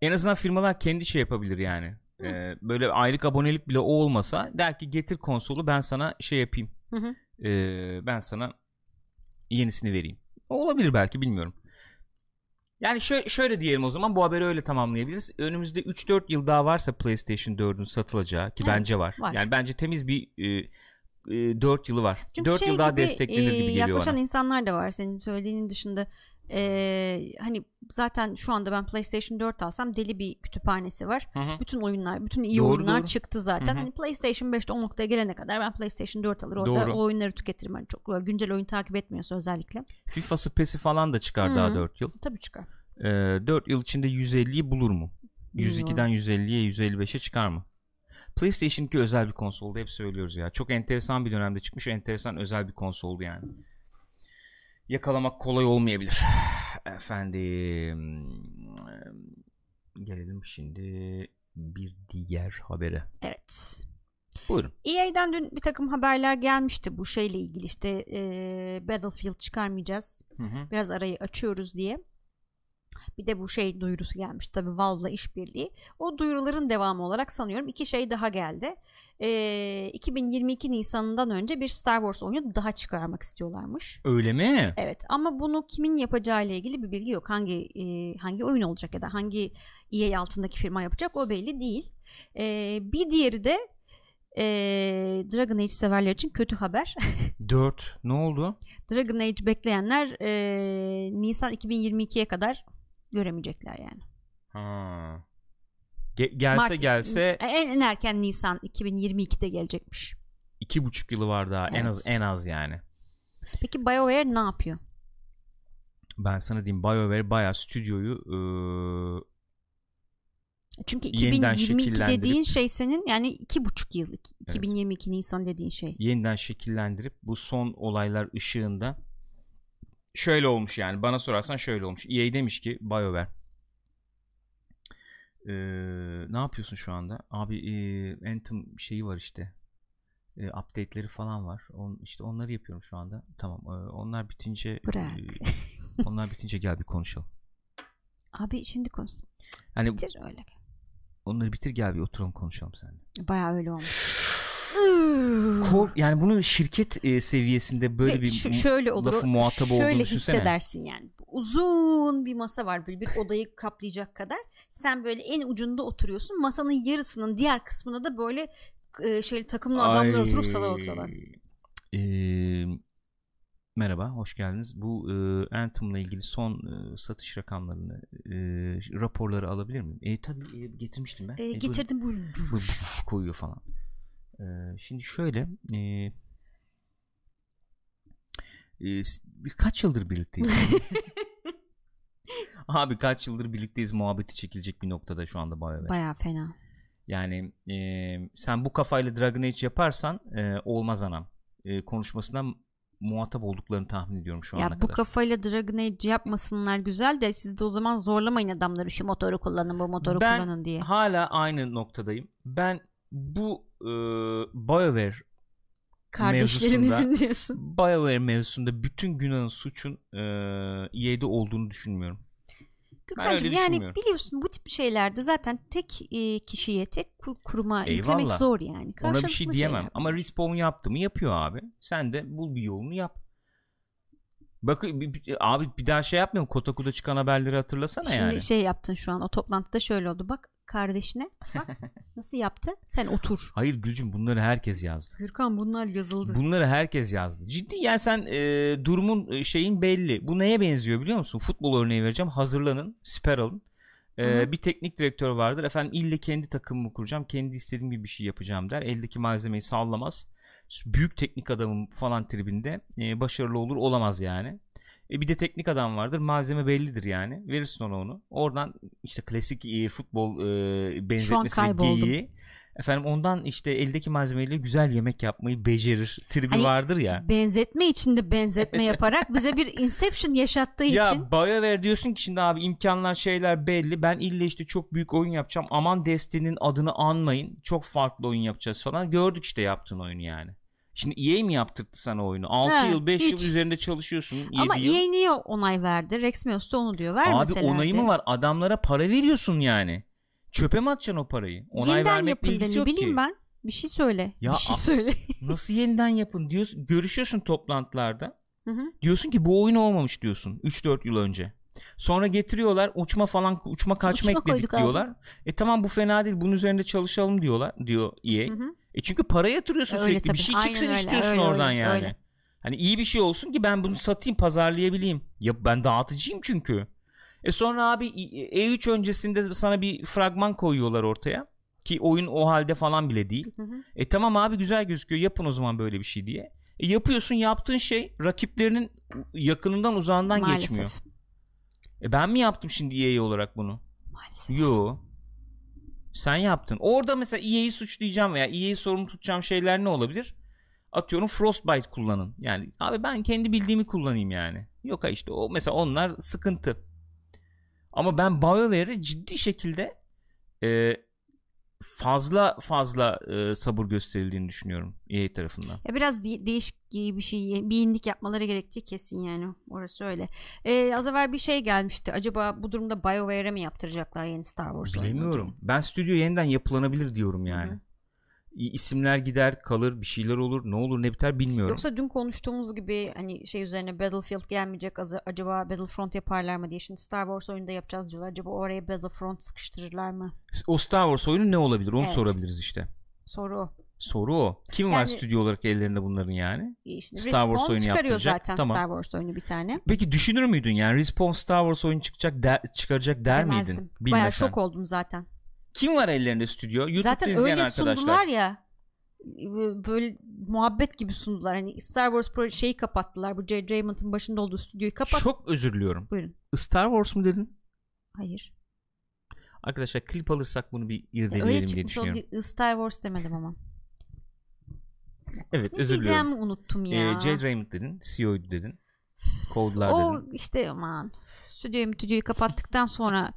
en azından firmalar kendi şey yapabilir yani. Ee, böyle aylık abonelik bile o olmasa der ki getir konsolu ben sana şey yapayım. Hı hı. Ee, ben sana yenisini vereyim. Olabilir belki bilmiyorum. Yani şöyle, şöyle diyelim o zaman bu haberi öyle tamamlayabiliriz. Önümüzde 3-4 yıl daha varsa PlayStation 4'ün satılacağı ki Evet, bence var. var. Yani bence temiz bir e, e, 4 yılı var. Çünkü 4 şey yıl daha gibi, desteklenir e, gibi geliyor yaklaşan bana. insanlar da var senin söylediğinin dışında. E, hani zaten şu anda ben PlayStation 4 alsam deli bir kütüphanesi var. Hı hı. Bütün oyunlar, bütün iyi Doğru, oyunlar doğru. çıktı zaten. Hı hı. Hani PlayStation 5'te o noktaya gelene kadar ben PlayStation 4 alır. Orada Doğru. o oyunları tüketirim. Hani çok güncel oyun takip etmiyorsa özellikle. FIFA'sı PES'i falan da çıkar Hı. daha 4 yıl. Tabii çıkar. Ee, 4 yıl içinde 150'yi bulur mu? Bilmiyorum. 102'den 150'ye 155'e çıkar mı? PlayStation 2 özel bir konsoldu hep söylüyoruz ya. Çok enteresan bir dönemde çıkmış enteresan özel bir konsoldu yani. Yakalamak kolay olmayabilir. Efendim gelelim şimdi bir diğer habere. Evet. Buyurun. EA'den dün bir takım haberler gelmişti bu şeyle ilgili işte e, Battlefield çıkarmayacağız. Hı hı. Biraz arayı açıyoruz diye. Bir de bu şey duyurusu gelmiş tabii Valve'la işbirliği. O duyuruların devamı olarak sanıyorum iki şey daha geldi. Ee, 2022 Nisan'ından önce bir Star Wars oyunu daha çıkarmak istiyorlarmış. Öyle mi? Evet ama bunu kimin yapacağı ile ilgili bir bilgi yok. Hangi e, hangi oyun olacak ya da hangi EA altındaki firma yapacak o belli değil. Ee, bir diğeri de e, Dragon Age severler için kötü haber. 4 ne oldu? Dragon Age bekleyenler e, Nisan 2022'ye kadar göremeyecekler yani. Ha. Ge- gelse Mart- gelse en, en erken Nisan 2022'de gelecekmiş. iki buçuk yılı var daha en Evet. az en az yani. Peki BioWare ne yapıyor? Ben sana diyeyim BioWare bayağı stüdyoyu eee, Çünkü Yeniden 2022 şekillendirip- dediğin şey senin yani iki buçuk yıl. 2022 Nisan dediğin şey. yeniden şekillendirip bu son olaylar ışığında şöyle olmuş yani bana sorarsan şöyle olmuş. EA demiş ki BioWare eee, ne yapıyorsun şu anda? Abi eee, Anthem şeyi var işte. Eee, update'leri falan var. On, işte onları yapıyorum şu anda. Tamam. eee, onlar bitince Bırak. eee, onlar bitince gel bir konuşalım. Abi şimdi konuş. Hani Bitir öyle. onları bitir gel bir oturalım konuşalım seninle. Bayağı öyle olmuş. Kor- yani bunu şirket e, seviyesinde böyle bir şu- şöyle olur. lafı muhatabı şöyle olduğunu düşünsene. hissedersin yani. Uzun bir masa var böyle bir odayı kaplayacak kadar. Sen böyle en ucunda oturuyorsun. Masanın yarısının diğer kısmına da böyle e, şey takımlı adamlar Ay, oturup sana bakıyorlar. eee, Merhaba, hoş geldiniz. Bu e, Anthem'la ilgili son e, satış rakamlarını, e, raporları alabilir miyim? E, tabii e, getirmiştim ben. E, buyurun. getirdim buyurun. Bu- bu- koyuyor falan. Şimdi şöyle, e, e, s- kaç yıldır birlikteyiz? Abi kaç yıldır birlikteyiz muhabbeti çekilecek bir noktada şu anda BioWare. Baya fena. Yani e, sen bu kafayla Dragon Age yaparsan e, olmaz anam. E, konuşmasından muhatap olduklarını tahmin ediyorum şu ana Ya bu kadar. kafayla Dragon Age yapmasınlar güzel de siz de o zaman zorlamayın adamları şu motoru kullanın bu motoru Ben kullanın diye. hala aynı noktadayım. Ben bu e, BioWare Kardeşlerimizin diyorsun. BioWare mevzusunda bütün günahın suçun e, EA'de olduğunu düşünmüyorum. Gürkan'cığım öyle yani biliyorsun bu tip şeylerde zaten tek e, kişiye tek kur- kuruma yüklemek zor yani. Ona bir şey diyemem. şeyler. Ama Respawn yaptı mı yapıyor abi. Sen de bul bir yolunu yap. Bak bir- bir- abi bir daha şey yapmıyorum. Kotaku'da çıkan haberleri hatırlasana Şimdi yani. şey yaptın şu an o toplantıda şöyle oldu. Bak kardeşine bak nasıl yaptı. Sen otur. Hayır Gülcüm bunları herkes yazdı. Gürkan bunlar yazıldı. Bunları herkes yazdı. Ciddi yani sen e, durumun e, şeyin belli. Bu neye benziyor biliyor musun? Futbol örneği vereceğim. Hazırlanın. Siper alın. E, bir teknik direktör vardır. Efendim ille kendi takımımı kuracağım. Kendi istediğim gibi bir şey yapacağım der. Eldeki malzemeyi sallamaz. Büyük teknik adamım falan tribinde e, başarılı olur olamaz yani. E, bir de teknik adam vardır. Malzeme bellidir yani. Verirsin ona onu. Oradan işte klasik e, futbol e, benzetmesi geyiği. Efendim ondan işte eldeki malzemeyle güzel yemek yapmayı becerir. Tribi Hani vardır ya. Benzetme içinde benzetme yaparak bize bir Inception yaşattığı için Ya BioWare diyorsun ki şimdi abi imkanlar şeyler belli. Ben ille işte çok büyük oyun yapacağım. Aman Destiny'nin adını anmayın. Çok farklı oyun yapacağız falan. Gördük işte yaptığın oyunu yani. Şimdi EA mi yaptırdı sana oyunu? 6 Ha, yıl 5 yıl hiç. üzerinde çalışıyorsun. 7 ama yıl. EA niye onay verdi? Rex Meos da onu diyor. Abi Vermeselerdi. onayı mı var? Adamlara para veriyorsun yani. Çöpe mi atacaksın o parayı? Onay Yeniden vermekle yapın ilgisi ne yok bileyim ki. ben. Bir şey söyle. Ya bir şey söyle. Nasıl yeniden yapın diyorsun. Görüşüyorsun toplantılarda. Hı hı. Diyorsun ki bu oyun olmamış diyorsun 3-4 yıl önce. Sonra getiriyorlar uçma falan uçma kaçma Uçma ekledik koyduk abi. diyorlar. E tamam bu fena değil bunun üzerinde çalışalım diyorlar diyor EA. Hı hı. E çünkü para yatırıyorsun Öyle sürekli tabii. bir şey Aynen çıksın öyle, istiyorsun öyle, oradan öyle, yani. öyle. Hani iyi bir şey olsun ki ben bunu satayım pazarlayabileyim. Ya ben dağıtıcıyım çünkü. E sonra abi E3 öncesinde sana bir fragman koyuyorlar ortaya. Ki oyun o halde falan bile değil. Hı hı. E tamam abi güzel gözüküyor yapın o zaman böyle bir şey diye. E yapıyorsun yaptığın şey rakiplerinin yakınından uzağından Maalesef. geçmiyor. E ben mi yaptım şimdi EA olarak bunu? Maalesef. Yo. Sen yaptın. Orada mesela EA'yi suçlayacağım veya EA'yi sorumlu tutacağım şeyler ne olabilir? Atıyorum Frostbite kullanın. Yani abi ben kendi bildiğimi kullanayım yani. Yok ha işte o mesela onlar sıkıntı. Ama ben BioWare'e ciddi şekilde e, fazla fazla e, sabır gösterildiğini düşünüyorum EA tarafından. Ya biraz de- değişik bir şey, bir yenilik yapmaları gerektiği kesin yani. Orası öyle. Ee, az evvel bir şey gelmişti. Acaba bu durumda BioWare'e mi yaptıracaklar yeni Star Wars oyununu Bilemiyorum. Ben stüdyo yeniden yapılanabilir diyorum yani. Hı hı. İ- İsimler gider kalır bir şeyler olur ne olur ne biter bilmiyorum. Yoksa dün konuştuğumuz gibi hani şey üzerine Battlefield gelmeyecek acaba Battlefront yaparlar mı diye şimdi Star Wars oyunda yapacağız diyorlar. Acaba oraya Battlefront sıkıştırırlar mı? O Star Wars oyunu ne olabilir onu Evet. sorabiliriz işte. Soru o. Soru o. Kim var Yani- stüdyo olarak ellerinde bunların yani? İşte Star Wars oyunu yaptıracak. zaten Tamam. Star Wars oyunu bir tane. Peki düşünür müydün yani Respawn Star Wars oyunu çıkacak der, çıkaracak der Demezdim. miydin? Bayağı Bilmesen. şok oldum zaten. Kim var ellerinde stüdyo? YouTube'da zaten izleyen öyle arkadaşlar. sundular ya böyle muhabbet gibi sundular. Hani Star Wars pro şeyi kapattılar. Bu J.J. Raymond'ın başında olduğu stüdyoyu kapat. Çok özür diliyorum. Buyurun. Star Wars mu dedin? Hayır. Arkadaşlar klip alırsak bunu bir Ya irdeleyelim öyle diye düşünüyorum. Bir Star Wars demedim ama. Evet Ne özür diliyorum. unuttum ya. Ee, Jade Raymond dedin. CEO'ydu dedin. Code'lar o dedin. işte aman stüdyoyu stüdyoyu kapattıktan sonra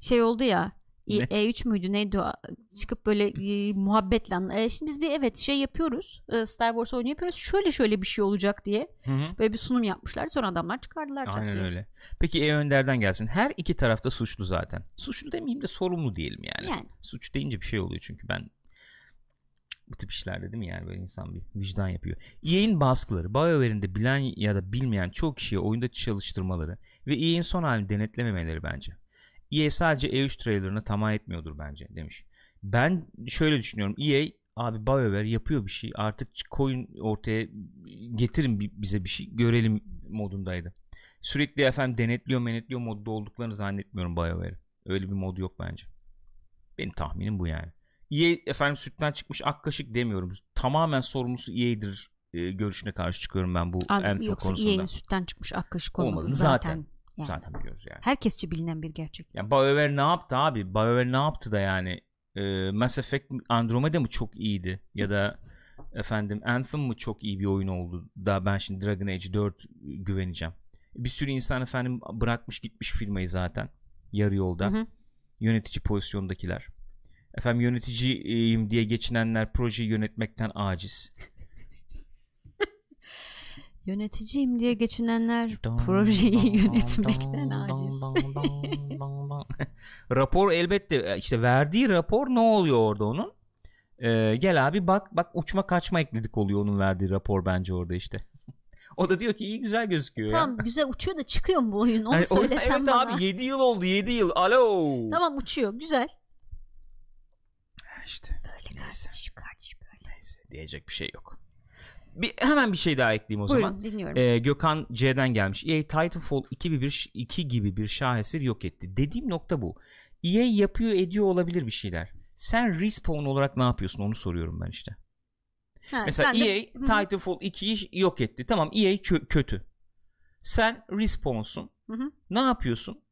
şey oldu ya E- Ne? E3 müydü neydi o çıkıp böyle e, muhabbetle e, şimdi biz bir evet şey yapıyoruz e, Star Wars oyunu yapıyoruz şöyle şöyle bir şey olacak diye Hı hı. böyle bir sunum yapmışlar sonra adamlar çıkardılar Aynen diye. öyle. Peki E Önder'den gelsin. Her iki tarafta suçlu zaten. Suçlu demeyeyim de sorumlu diyelim yani. Yani. Suç deyince bir şey oluyor çünkü ben bu tip işlerde değil mi yani böyle insan bir vicdan yapıyor. EA'in baskıları, BioWare'in de bilen ya da bilmeyen çok kişiye oyunda çalıştırmaları ve EA'in son halini denetlememeleri bence. EA sadece E3 trailerını tamam etmiyordur bence demiş. Ben şöyle düşünüyorum. EA abi BioWare yapıyor bir şey artık koyun ortaya getirin bize bir şey görelim modundaydı. Sürekli efendim denetliyor menetliyor modda olduklarını zannetmiyorum BioWare. Öyle bir mod yok bence. Benim tahminim bu yani. EA efendim sütten çıkmış ak kaşık demiyorum. Tamamen sorumlusu EA'dir e, görüşüne karşı çıkıyorum ben bu Abi, Anthem yoksa konusunda. EA'nin sütten çıkmış ak kaşık olmadı. Zaten. zaten. Yani. Zaten biliyoruz yani. Herkesçe bilinen bir gerçek. Yani BioWare ne yaptı abi? BioWare ne yaptı da yani? E, Mass Effect Andromeda mı çok iyiydi? Ya da efendim Anthem mı çok iyi bir oyun oldu? Da ben şimdi Dragon Age 4 güveneceğim. Bir sürü insan efendim bırakmış gitmiş firmayı zaten. Yarı yolda. Hı hı. Yönetici pozisyondakiler. Efendim yöneticiyim diye geçinenler projeyi yönetmekten aciz. Yöneticiyim diye geçinenler projeyi yönetmekten aciz. rapor elbette işte verdiği rapor ne oluyor orada onun? Ee, gel abi bak bak uçma kaçma ekledik oluyor onun verdiği rapor bence orada işte. o da diyor ki iyi güzel gözüküyor Tamam ya. güzel uçuyor da çıkıyor mu bu oyun onu Yani söylesen evet bana. abi 7 yıl oldu 7 yıl. Alo. Tamam uçuyor güzel. İşte Böyle Neyse. kardeş kardeş böyle. neyse diyecek bir şey yok. Bir, hemen bir şey daha ekleyeyim o Buyurun zaman. dinliyorum. Ee, Gökhan C'den gelmiş. EA Titanfall 2 gibi bir 2 gibi bir şaheser yok etti. Dediğim nokta bu. EA yapıyor ediyor olabilir bir şeyler. Sen Respawn olarak ne yapıyorsun onu soruyorum ben işte. Ha, Mesela de- EA Hı hı. Titanfall 2'yi yok etti. Tamam EA kö- kötü. Sen Respawn'sun. Hı hı. Ne yapıyorsun?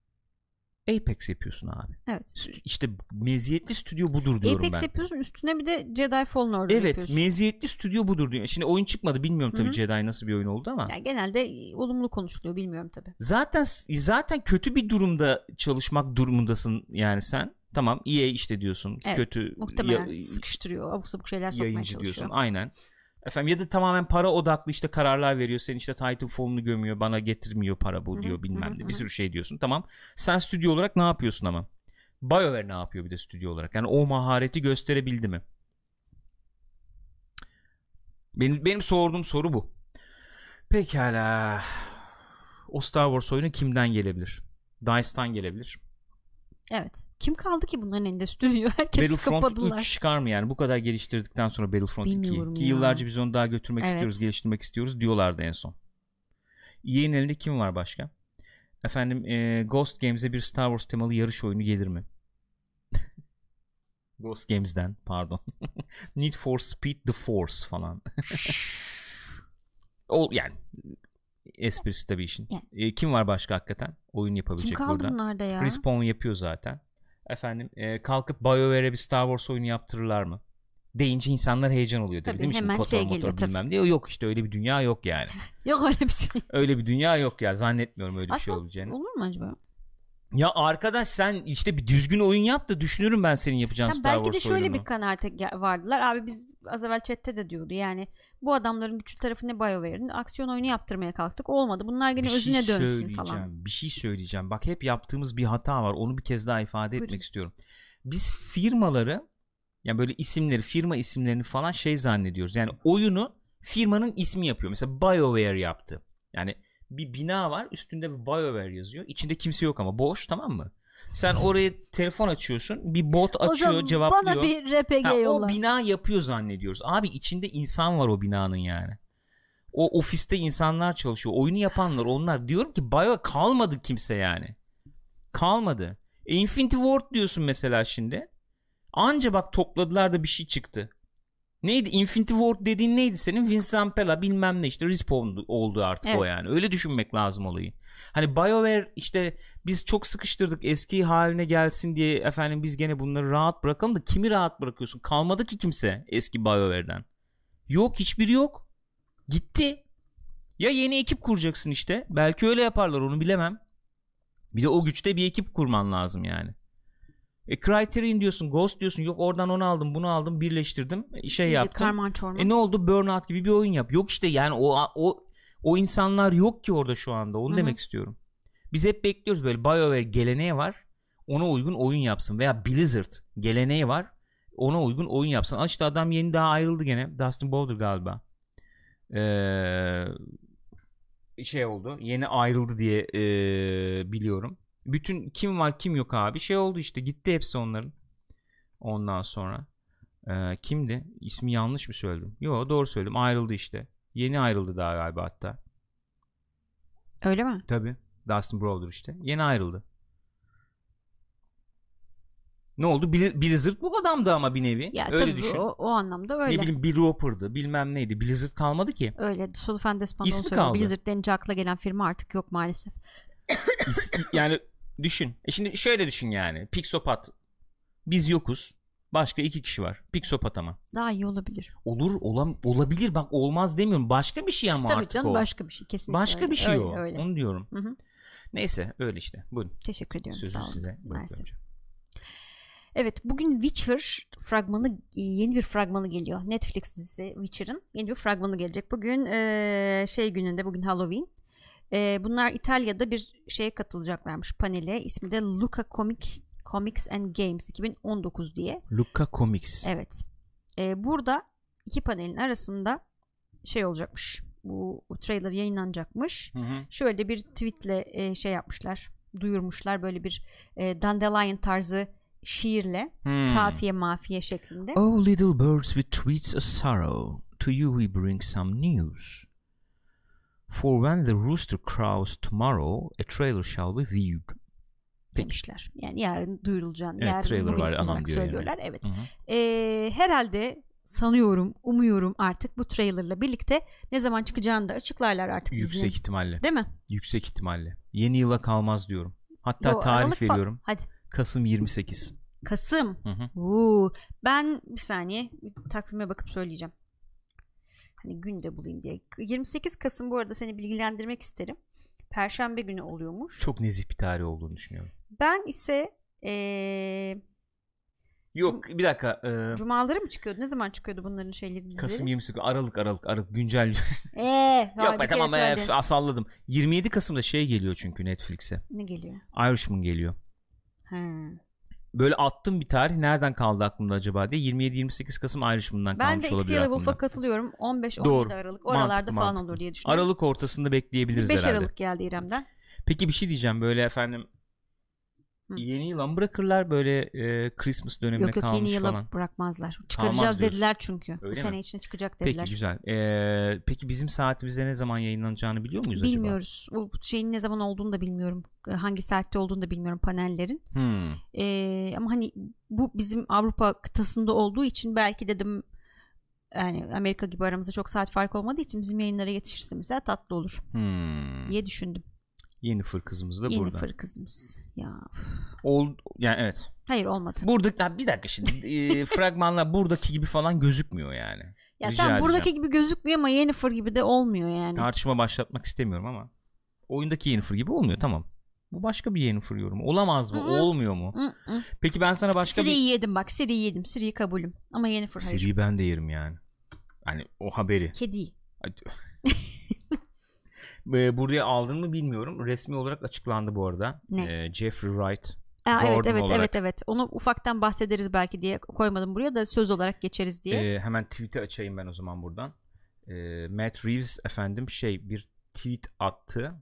Apex yapıyorsun abi. Evet. İşte meziyetli stüdyo budur diyorum Apex ben. yapıyorsun üstüne bir de Jedi Fallen Order Evet yapıyorsun. meziyetli stüdyo budur diyor. Şimdi oyun çıkmadı bilmiyorum tabii Hı hı. Jedi nasıl bir oyun oldu ama. Yani genelde olumlu konuşuluyor bilmiyorum tabii. Zaten zaten kötü bir durumda çalışmak durumundasın yani sen. Tamam EA işte diyorsun Evet, kötü Muhtemelen ya- sıkıştırıyor. Abuk sabuk şeyler sokmaya çalışıyor. diyorsun. Aynen. Efendim ya da tamamen para odaklı işte kararlar veriyor. Senin işte Titanfall'unu gömüyor. Bana getirmiyor para bu diyor bilmem ne. Bir sürü şey diyorsun. Tamam. Sen stüdyo olarak ne yapıyorsun ama? BioWare ne yapıyor bir de stüdyo olarak? Yani o mahareti gösterebildi mi? Benim, benim sorduğum soru bu. Pekala. O Star Wars oyunu kimden gelebilir? DICE'tan gelebilir. Evet. Kim kaldı ki bunların elinde stüdyo? Herkes Battlefront kapadılar. 3 çıkar mı yani? Bu kadar geliştirdikten sonra Battlefront 2'yi. Bilmiyorum Ki ya. yıllarca biz onu daha götürmek Evet. istiyoruz, geliştirmek istiyoruz diyorlardı en son. EA'nin elinde kim var başka? Efendim e, Ghost Games'e bir Star Wars temalı yarış oyunu gelir mi? Ghost Games'den pardon. Need for Speed The Force falan. o yani esprisi tabii işin. Yani. E, kim var başka hakikaten? Oyun Kim yapabilecek kaldı burada. bunlarda ya? Respawn yapıyor zaten. Efendim e, kalkıp BioWare'e bir Star Wars oyunu yaptırırlar mı? Deyince insanlar heyecan oluyor tabii, Tabii, değil mi? Şimdi hemen şey motor geliyor, tabii. bilmem diye. Yok işte öyle bir dünya yok yani. Yok öyle bir şey. öyle bir dünya yok ya. Zannetmiyorum öyle bir şey Aslında olacağını. olur mu acaba? Ya arkadaş sen işte bir düzgün oyun yap da düşünürüm ben senin yapacağın Ya Star belki de Wars şöyle oyununu. bir kanaate vardılar. Abi biz az evvel chatte de diyordu yani bu adamların güçlü tarafı ne BioWare'in aksiyon oyunu yaptırmaya kalktık. Olmadı. Bunlar gene bir şey özüne dönsün söyleyeceğim. falan. Bir şey söyleyeceğim. Bak hep yaptığımız bir hata var. Onu bir kez daha ifade Buyurun. etmek istiyorum. Biz firmaları yani böyle isimleri, firma isimlerini falan şey zannediyoruz. Yani oyunu firmanın ismi yapıyor. Mesela BioWare yaptı. Yani bir bina var, üstünde bir BioWare yazıyor. İçinde kimse yok ama boş, tamam mı? Sen oraya telefon açıyorsun, bir bot açıyor, Hocam cevaplıyor. bana bir RPG Ha, yolla. o bina yapıyor zannediyoruz. Abi içinde insan var o binanın yani. O ofiste insanlar çalışıyor. Oyunu yapanlar onlar. Diyorum ki Bio kalmadı kimse yani. Kalmadı. E, Infinity Ward diyorsun mesela şimdi. Anca bak topladılar da bir şey çıktı. Neydi? Infinity Ward dediğin neydi senin? Vince Zampella bilmem ne işte Respawn oldu artık o Evet. yani. Öyle düşünmek lazım olayı. Hani BioWare işte biz çok sıkıştırdık eski haline gelsin diye efendim biz gene bunları rahat bırakalım da kimi rahat bırakıyorsun? Kalmadı ki kimse eski BioWare'den. Yok hiçbiri yok. Gitti. Ya yeni ekip kuracaksın işte. Belki öyle yaparlar onu bilemem. Bir de o güçte bir ekip kurman lazım yani. E Criterion diyorsun, Ghost diyorsun. Yok oradan onu aldım, bunu aldım, birleştirdim. e, Şey İyice yaptım. Karman çorman. E ne oldu? Burnout gibi bir oyun yap. Yok işte yani o o o insanlar yok ki orada şu anda. Onu Hı hı. demek istiyorum. Biz hep bekliyoruz böyle BioWare geleneği var. Ona uygun oyun yapsın veya Blizzard geleneği var. Ona uygun oyun yapsın. Al işte adam yeni daha ayrıldı gene. Dustin Bowder galiba. Ee, şey oldu. Yeni ayrıldı diye ee, biliyorum. Bütün kim var kim yok abi şey oldu işte gitti hepsi onların. Ondan sonra. Ee, kimdi? İsmi yanlış mı söyledim? Yo doğru söyledim. Ayrıldı işte. Yeni ayrıldı daha galiba hatta. Öyle mi? Tabi. Dustin Browder işte. Yeni ayrıldı. Ne oldu? Bli- Blizzard bu adamdı ama bir nevi. Ya öyle tabii düşün. o, o anlamda öyle. Ne bileyim Bill Roper'dı bilmem neydi. Blizzard kalmadı ki. Öyle. Solufen onu söylüyor. Blizzard denince akla gelen firma artık yok maalesef. Yani düşün. E şimdi şöyle düşün yani. Pixopat. Biz yokuz. Başka iki kişi var. Pixopat ama. Daha iyi olabilir. Olur olam olabilir bak olmaz demiyorum. Başka bir şey ama Tabii artık canım o. başka bir şey kesinlikle. Başka öyle. bir şey öyle, o. Öyle. Onu diyorum. Hı hı. Neyse öyle işte. Buyurun. Teşekkür ediyorum. Sözü sağ olun. size Mersi. Evet bugün Witcher fragmanı yeni bir fragmanı geliyor. Netflix dizisi Witcher'ın yeni bir fragmanı gelecek. Bugün eee, şey gününde bugün Halloween. Eee, bunlar İtalya'da bir şeye katılacaklarmış panele. İsmi de Luca Comic Comics and Games 2019 diye. Luca Comics. Evet. Eee, burada iki panelin arasında şey olacakmış. Bu, bu trailer yayınlanacakmış. Hı hı. Şöyle bir tweetle e, şey yapmışlar. Duyurmuşlar böyle bir e, Dandelion tarzı şiirle Hmm. kafiye mafiye şeklinde. Oh little birds with tweets of sorrow, to you we bring some news. For when the rooster crows tomorrow, a trailer shall be viewed. Peki. demişler. Yani yarın duyurulacağını, Evet, yarın trailer bugün var, anam diyor yani. söylüyorlar. Evet. Hı hı. E, herhalde sanıyorum, umuyorum artık bu trailerla birlikte ne zaman çıkacağını da açıklarlar artık Yüksek dizinin. ihtimalle. Değil mi? Yüksek ihtimalle. Yeni yıla kalmaz diyorum. Hatta Yo, tarih veriyorum. Hadi. Kasım 28. Kasım. Hı hı. Oo, ben bir saniye takvime bakıp söyleyeceğim. Hani günde bulayım diye. 28 Kasım bu arada seni bilgilendirmek isterim. Perşembe günü oluyormuş. Çok nezih bir tarih olduğunu düşünüyorum. Ben ise eee Yok bir dakika. e, cumaları mı çıkıyordu? Ne zaman çıkıyordu bunların şeyleri dizileri? Kasım 28 Aralık Aralık Aralık güncel. Eee, Yok be tamam be f- salladım. 27 Kasım'da şey geliyor çünkü Netflix'e. Ne geliyor? Irishman geliyor. Ha. Böyle attım bir tarih nereden kaldı aklımda acaba diye 27-28 Kasım Irishman'dan Ben kalmış de olabilir X-Yellow Wolf'a aklımda. katılıyorum. 15-17 Doğru. Aralık oralarda Mantıklı, falan mantıklı. olur diye düşünüyorum. Aralık ortasında bekleyebiliriz 5 herhalde. Aralık geldi İrem'den. Peki bir şey diyeceğim böyle efendim Hı. yeni yıla bırakırlar böyle e, Christmas dönemine Yok yok kalmış yeni yıla falan. bırakmazlar. Çıkaracağız diyorsun. dediler çünkü. Öyle Bu sene mi? içinde çıkacak Peki dediler. güzel. E, peki bizim saatimizde ne zaman yayınlanacağını biliyor muyuz acaba? Bilmiyoruz. Bu şeyin ne zaman olduğunu da bilmiyorum. Hangi saatte olduğunu da bilmiyorum panellerin. Hmm. Ee, ama hani bu bizim Avrupa kıtasında olduğu için belki dedim yani Amerika gibi aramızda çok saat fark olmadığı için bizim yayınlara yetişirse mesela tatlı olur Hmm. diye düşündüm. Yeni fır kızımız da Yeni burada. fır kızımız. Ya. Ol, yani evet. Hayır olmadı. Burada bir dakika şimdi e, fragmanlar buradaki gibi falan gözükmüyor yani. Ya Rica tamam buradaki edeceğim. gibi gözükmüyor ama yeni fır gibi de olmuyor yani. Tartışma başlatmak istemiyorum ama oyundaki Yennefer gibi olmuyor tamam. Bu başka bir Yennefer yorumu. Olamaz mı? Hı hı. Olmuyor mu? Hı hı. Peki ben sana başka Siri'yi bir yedim bak Siri'yi yedim. Siri'yi kabulüm. Ama yeni fır hayır. Siri'yi ben de yerim yani. Hani o haberi. Kedi. Ee, Buraya aldın mı bilmiyorum. Resmi olarak açıklandı bu arada. Ne? Ee, Jeffrey Wright. Aa, evet evet olarak. evet evet. Onu ufaktan bahsederiz belki diye koymadım buraya da söz olarak geçeriz diye. Ee, hemen tweet'i açayım ben o zaman buradan. Ee, Matt Reeves efendim şey bir tweet attı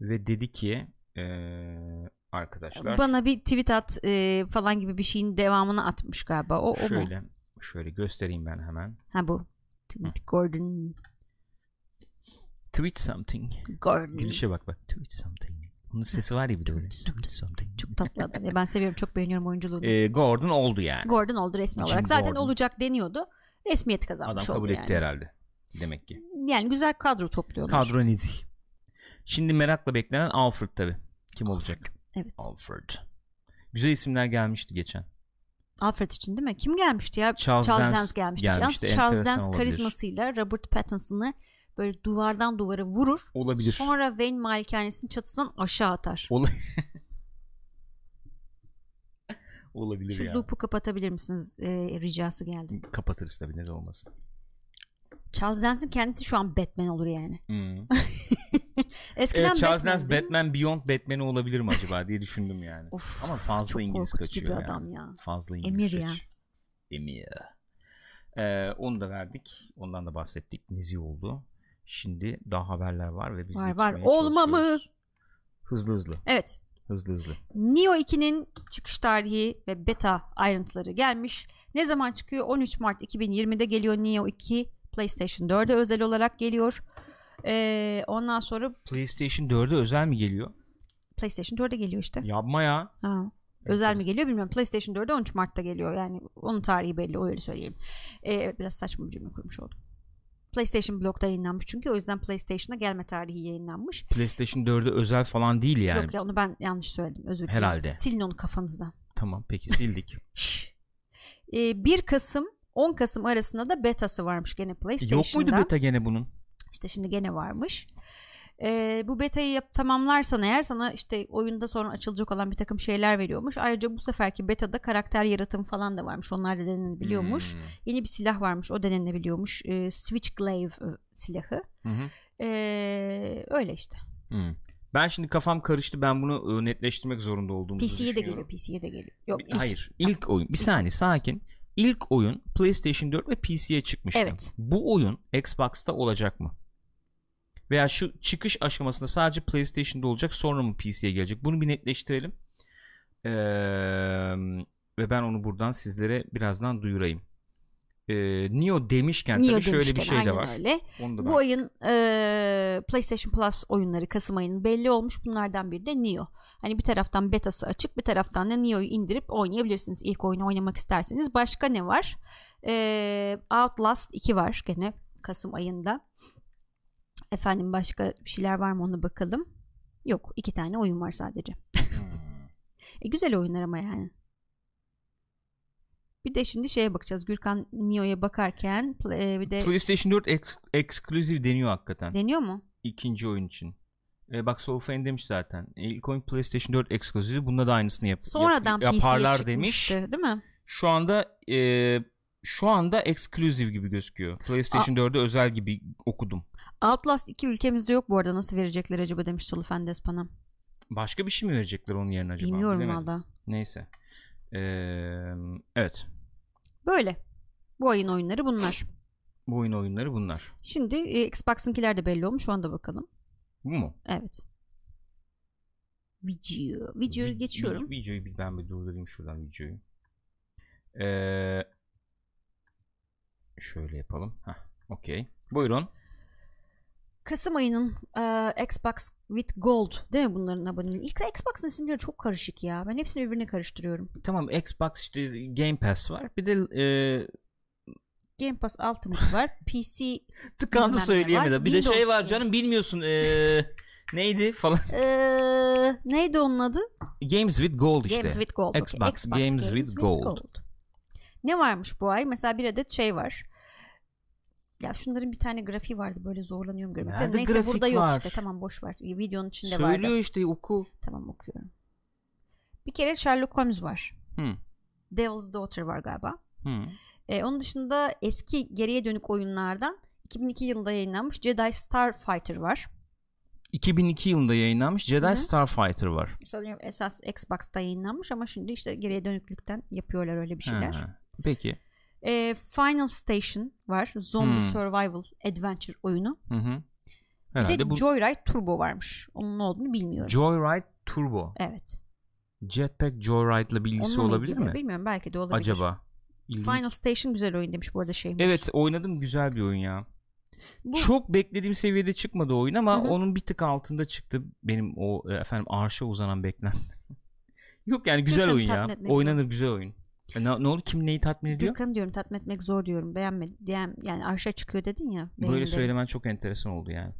ve dedi ki ee, arkadaşlar Bana bir tweet at e, falan gibi bir şeyin devamını atmış galiba. O, o mu? şöyle şöyle göstereyim ben hemen. Ha bu. Tweet Gordon. Tweet something. Gordon. Gülüşe bak bak. Tweet something. Onun sesi var ya bir de öyle. Tweet something. Çok tatlı adam. Ben seviyorum. Çok beğeniyorum oyunculuğunu. Ee, Gordon oldu yani. Gordon oldu resmi Jim olarak. Zaten Gordon. olacak deniyordu. Resmiyet Adam kazanmış kabul oldu etti yani. herhalde. Demek ki. Yani güzel kadro topluyorlar. Kadro nezih. Şimdi merakla beklenen Alfred tabi. Kim olacak? Evet. Alfred. Güzel isimler gelmişti geçen. Alfred için değil mi? Kim gelmişti ya? Charles Charles, Dance Dance gelmişti. gelmişti. Charles Enteresan Dance olabilir. karizmasıyla Robert Pattinson'ı böyle duvardan duvara vurur. Olabilir. Sonra Wayne malikanesinin çatısından aşağı atar. Ol- Olabilir Şu ya. loop'u kapatabilir misiniz? Ee, ricası geldi. Kapatırız tabii neden olmasın. Charles Dance'in kendisi şu an Batman olur yani. Hmm. Eskiden Evet Charles Batman, Dance? Batman Beyond Batman'i olabilir mi acaba diye düşündüm yani. Of, Ama fazla İngiliz kaçıyor bir yani. adam ya. Fazla İngiliz Emir ya. kaçıyor. Emir. Ee, onu da verdik. Ondan da bahsettik. Nezih oldu. Şimdi daha haberler var ve biz Var, var. Olma mı? Hızlı hızlı. Evet. Hızlı hızlı. Neo 2'nin çıkış tarihi ve beta ayrıntıları gelmiş. Ne zaman çıkıyor? 13 Mart 2020'de geliyor Neo 2. PlayStation 4'e özel olarak geliyor. Ee, ondan sonra PlayStation 4'e özel mi geliyor? PlayStation 4'e geliyor işte. Yapma ya. Ha. Özel mi geliyor bilmiyorum. PlayStation 4'e 13 Mart'ta geliyor. Yani onun tarihi belli. Öyle söyleyeyim. Ee, biraz saçma bir cümle kurmuş oldum. PlayStation Blog'da yayınlanmış çünkü o yüzden PlayStation'a gelme tarihi yayınlanmış. PlayStation 4'e özel falan değil yani. Yok ya onu ben yanlış söyledim. Özür dilerim. Herhalde. Silin onu kafanızdan. Tamam peki sildik. Ee, 1 Kasım 10 Kasım arasında da betası varmış gene PlayStation'da. Yok muydu beta gene bunun? İşte şimdi gene varmış. Ee, bu betayı yap, tamamlarsan eğer sana işte oyunda sonra açılacak olan bir takım şeyler veriyormuş. Ayrıca bu seferki betada karakter yaratım falan da varmış. Onlar da denenebiliyormuş. Hmm. Yeni bir silah varmış. O denenebiliyormuş. Ee, Switchglaive e, silahı. Hı hı. Ee, öyle işte. Hmm. Ben şimdi kafam karıştı. Ben bunu e, netleştirmek zorunda olduğumuzu PC'ye de geliyor. PC'ye de geliyor. Yok, ilk- Hayır. ilk oyun. Bir saniye sakin. İlk oyun PlayStation 4 ve PC'ye çıkmıştı. Evet. Bu oyun Xbox'ta olacak mı? Veya şu çıkış aşamasında sadece PlayStation'da olacak sonra mı PC'ye gelecek? Bunu bir netleştirelim. Ee, ve ben onu buradan sizlere birazdan duyurayım. Ee, Neo demişken Neo tabii şöyle bir şey de var. Öyle. Onu da Bu ben- ayın e, PlayStation Plus oyunları Kasım ayının belli olmuş. Bunlardan biri de Neo. Hani bir taraftan betası açık bir taraftan da Neo'yu indirip oynayabilirsiniz. İlk oyunu oynamak isterseniz. Başka ne var? E, Outlast 2 var gene Kasım ayında. Efendim başka bir şeyler var mı ona bakalım. Yok iki tane oyun var sadece. Hmm. E, güzel oyunlar ama yani. Bir de şimdi şeye bakacağız. Gürkan Neo'ya bakarken e, bir de PlayStation 4 ex- deniyor hakikaten. deniyor mu? ikinci oyun için. Ee, bak Soulfane demiş zaten. E, İlk oyun PlayStation 4 ekskluzifi. Bunda da aynısını yap, yap- Sonradan PC'ye yaparlar demiş. değil mi? Şu anda e, şu anda ekskluziv gibi gözüküyor. PlayStation 4'e özel gibi okudum. Outlast 2 ülkemizde yok bu arada nasıl verecekler acaba demiş Solufendes bana. Başka bir şey mi verecekler onun yerine acaba? Bilmiyorum valla. Neyse. Ee, evet. Böyle. Bu ayın oyunları bunlar. Bu oyun oyunları bunlar. Şimdi e, Xbox'ınkiler de belli olmuş. Şu anda bakalım. Bu mu? Evet. Video. Videoyu Vi- geçiyorum. vi- videoyu bir ben bir durdurayım şuradan videoyu. Ee, şöyle yapalım. Heh, okey. Buyurun. Kasım ayının e, Xbox with Gold değil mi bunların aboneliği? İlk Xbox'ın isimleri çok karışık ya. Ben hepsini birbirine karıştırıyorum. Tamam Xbox işte Game Pass var. Bir de e, Game Pass Ultimate var. PC tıkandı söyleyemedi. Bir de şey Windows var canım bilmiyorsun e, neydi falan. Eee, neydi onun adı? Games with Gold işte. Games with Gold. okey. Xbox Games with Gold. Ne varmış bu ay? Mesela bir adet şey var. Ya şunların bir tane grafiği vardı böyle zorlanıyorum görmekte. Nerede Neyse grafik burada yok var? işte tamam boş ver. Videonun içinde Söylüyor vardı. işte oku. Tamam okuyorum. Bir kere Sherlock Holmes var. Hı. Devil's Daughter var galiba. Hı. Ee, onun dışında eski geriye dönük oyunlardan 2002 yılında yayınlanmış Jedi Starfighter var. 2002 yılında yayınlanmış Jedi Hı hı. Starfighter var. Sanıyorum esas Xbox'ta yayınlanmış ama şimdi işte geriye dönüklükten yapıyorlar öyle bir şeyler. Ha, Peki. Ee, Final Station var. Zombie Hmm. Survival Adventure oyunu. Hı hı. Bir Herhalde de bu Joyride Turbo varmış. Onun ne olduğunu bilmiyorum. Joyride Turbo. evet. Jetpack Joyride'la bir ilgisi Onunla olabilir mi? Bilmiyorum belki de olabilir. Acaba? İlginç. Final Station güzel oyun demiş bu arada şey. Evet oynadım güzel bir oyun ya. Bu, Çok beklediğim seviyede çıkmadı oyun ama Hı hı. onun bir tık altında çıktı benim o e, efendim arşa uzanan beklenti. Yok yani güzel Gürkan'ı oyun ya. Oynanır güzel oyun. E, ne, ne oldu kim neyi tatmin ediyor? Gürkan'ı diyorum tatmin etmek zor diyorum. Beğenmedi. Diyen, yani arşa çıkıyor dedin ya. Böyle beğendim. söylemen çok enteresan oldu yani.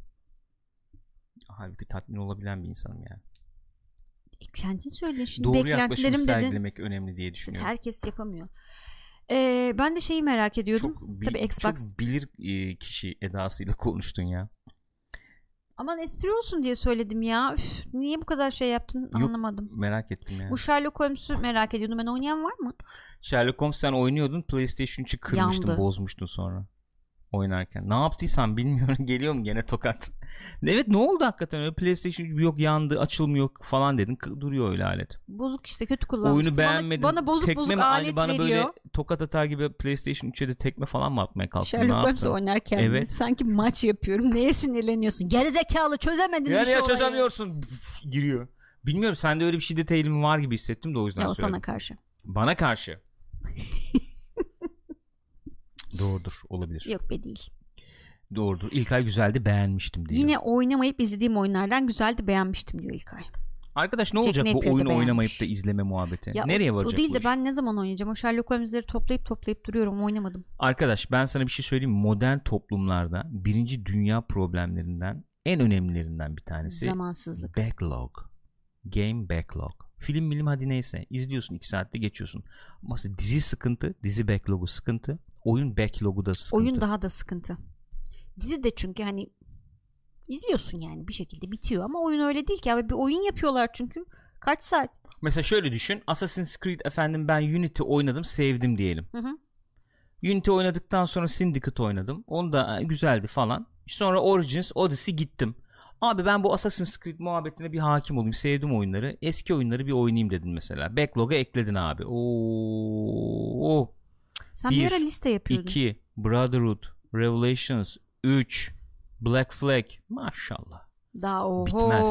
Halbuki tatmin olabilen bir insanım yani. E, Kendin söyle şimdi Doğru beklentilerim dedin. sergilemek önemli diye düşünüyorum. herkes yapamıyor. Ee, ben de şeyi merak ediyordum. çok, bil- Tabii Xbox. çok bilir e, kişi edasıyla konuştun ya. Aman espri olsun diye söyledim ya. Üf, niye bu kadar şey yaptın Yok, anlamadım. Merak ettim yani. Bu Sherlock Holmes'u merak ediyordum. Ben oynayan var mı? Sherlock Holmes sen oynuyordun PlayStation 3'ü kırmıştın Yandı. bozmuştun sonra oynarken. Ne yaptıysan bilmiyorum geliyor mu gene tokat. evet ne oldu hakikaten öyle PlayStation 3 yok yandı açılmıyor falan dedin duruyor öyle alet. Bozuk işte kötü kullanmışsın. Oyunu Bana- beğenmedin. Bana, bozuk tekme bozuk mi alet bana veriyor. böyle tokat atar gibi PlayStation 3'e de tekme falan mı atmaya kalktın Sherlock Holmes oynarken Evet. sanki maç yapıyorum. Neye sinirleniyorsun? Gerizekalı çözemedin Yani bir şey ya çözemiyorsun giriyor. Bilmiyorum sende öyle bir şiddet eğilimi var gibi hissettim de o yüzden Ya söyledim. sana karşı. Bana karşı. Doğrudur olabilir. Yok be değil. Doğrudur. İlkay güzeldi beğenmiştim diyor. Yine oynamayıp izlediğim oyunlardan güzeldi beğenmiştim diyor İlkay. Arkadaş ne Jack olacak bu Napier'da oyunu beğenmiş. oynamayıp da izleme muhabbeti? Ya Nereye o, varacak o değil bu de iş? ben ne zaman oynayacağım? O Sherlock Holmes'leri toplayıp toplayıp duruyorum oynamadım. Arkadaş ben sana bir şey söyleyeyim? Modern toplumlarda birinci dünya problemlerinden en önemlilerinden bir tanesi Zamansızlık. backlog. Game backlog. Film bilim hadi neyse izliyorsun 2 saatte geçiyorsun. Ama dizi sıkıntı, dizi backlogu sıkıntı, oyun backlogu da sıkıntı. Oyun daha da sıkıntı. Dizi de çünkü hani izliyorsun yani bir şekilde bitiyor ama oyun öyle değil ki abi bir oyun yapıyorlar çünkü kaç saat? Mesela şöyle düşün. Assassin's Creed efendim ben Unity oynadım, sevdim diyelim. Hı hı. Unity oynadıktan sonra Syndicate oynadım. Onu da güzeldi falan. Sonra Origins, Odyssey gittim. Abi ben bu Assassin's Creed muhabbetine bir hakim olayım. Sevdim oyunları. Eski oyunları bir oynayayım dedin mesela. Backlog'a ekledin abi. Oo. Sen Bir, bir, ara liste yapıyordun. 2 Brotherhood, Revelations, 3 Black Flag. Maşallah. Daha oho Bitmez.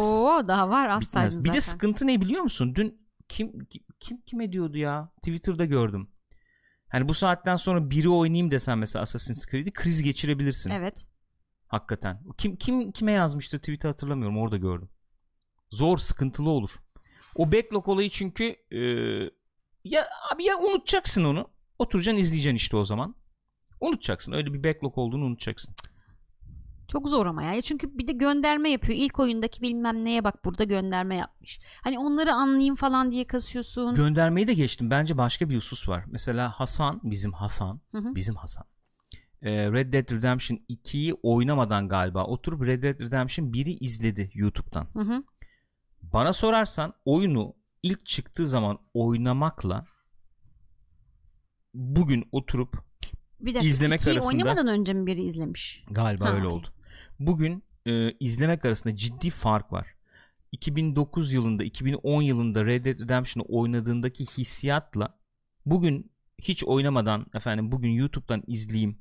daha var az Bitmez. Bir zaten. de sıkıntı ne biliyor musun? Dün kim kim kim ediyordu ya? Twitter'da gördüm. Hani bu saatten sonra biri oynayayım desen mesela Assassin's Creed'i kriz geçirebilirsin. Evet. Hakikaten. Kim kim kime yazmıştı tweet'i hatırlamıyorum orada gördüm. Zor, sıkıntılı olur. O backlog olayı çünkü e, ya abi ya unutacaksın onu. Oturacaksın izleyeceksin işte o zaman. Unutacaksın. Öyle bir backlog olduğunu unutacaksın. Çok zor ama ya. Çünkü bir de gönderme yapıyor. İlk oyundaki bilmem neye bak burada gönderme yapmış. Hani onları anlayayım falan diye kasıyorsun. Göndermeyi de geçtim. Bence başka bir husus var. Mesela Hasan, bizim Hasan, Hı hı. bizim Hasan. e, Red Dead Redemption 2'yi oynamadan galiba oturup Red Dead Redemption 1'i izledi YouTube'dan. Hı hı. Bana sorarsan oyunu ilk çıktığı zaman oynamakla bugün oturup Bir dakika. İzlemek arasında- oynamadan önce mi biri izlemiş? galiba Ha, öyle okey. oldu. Bugün e, izlemek arasında ciddi fark var. 2009 yılında 2010 yılında Red Dead Redemption'ı oynadığındaki hissiyatla bugün hiç oynamadan efendim bugün YouTube'dan izleyeyim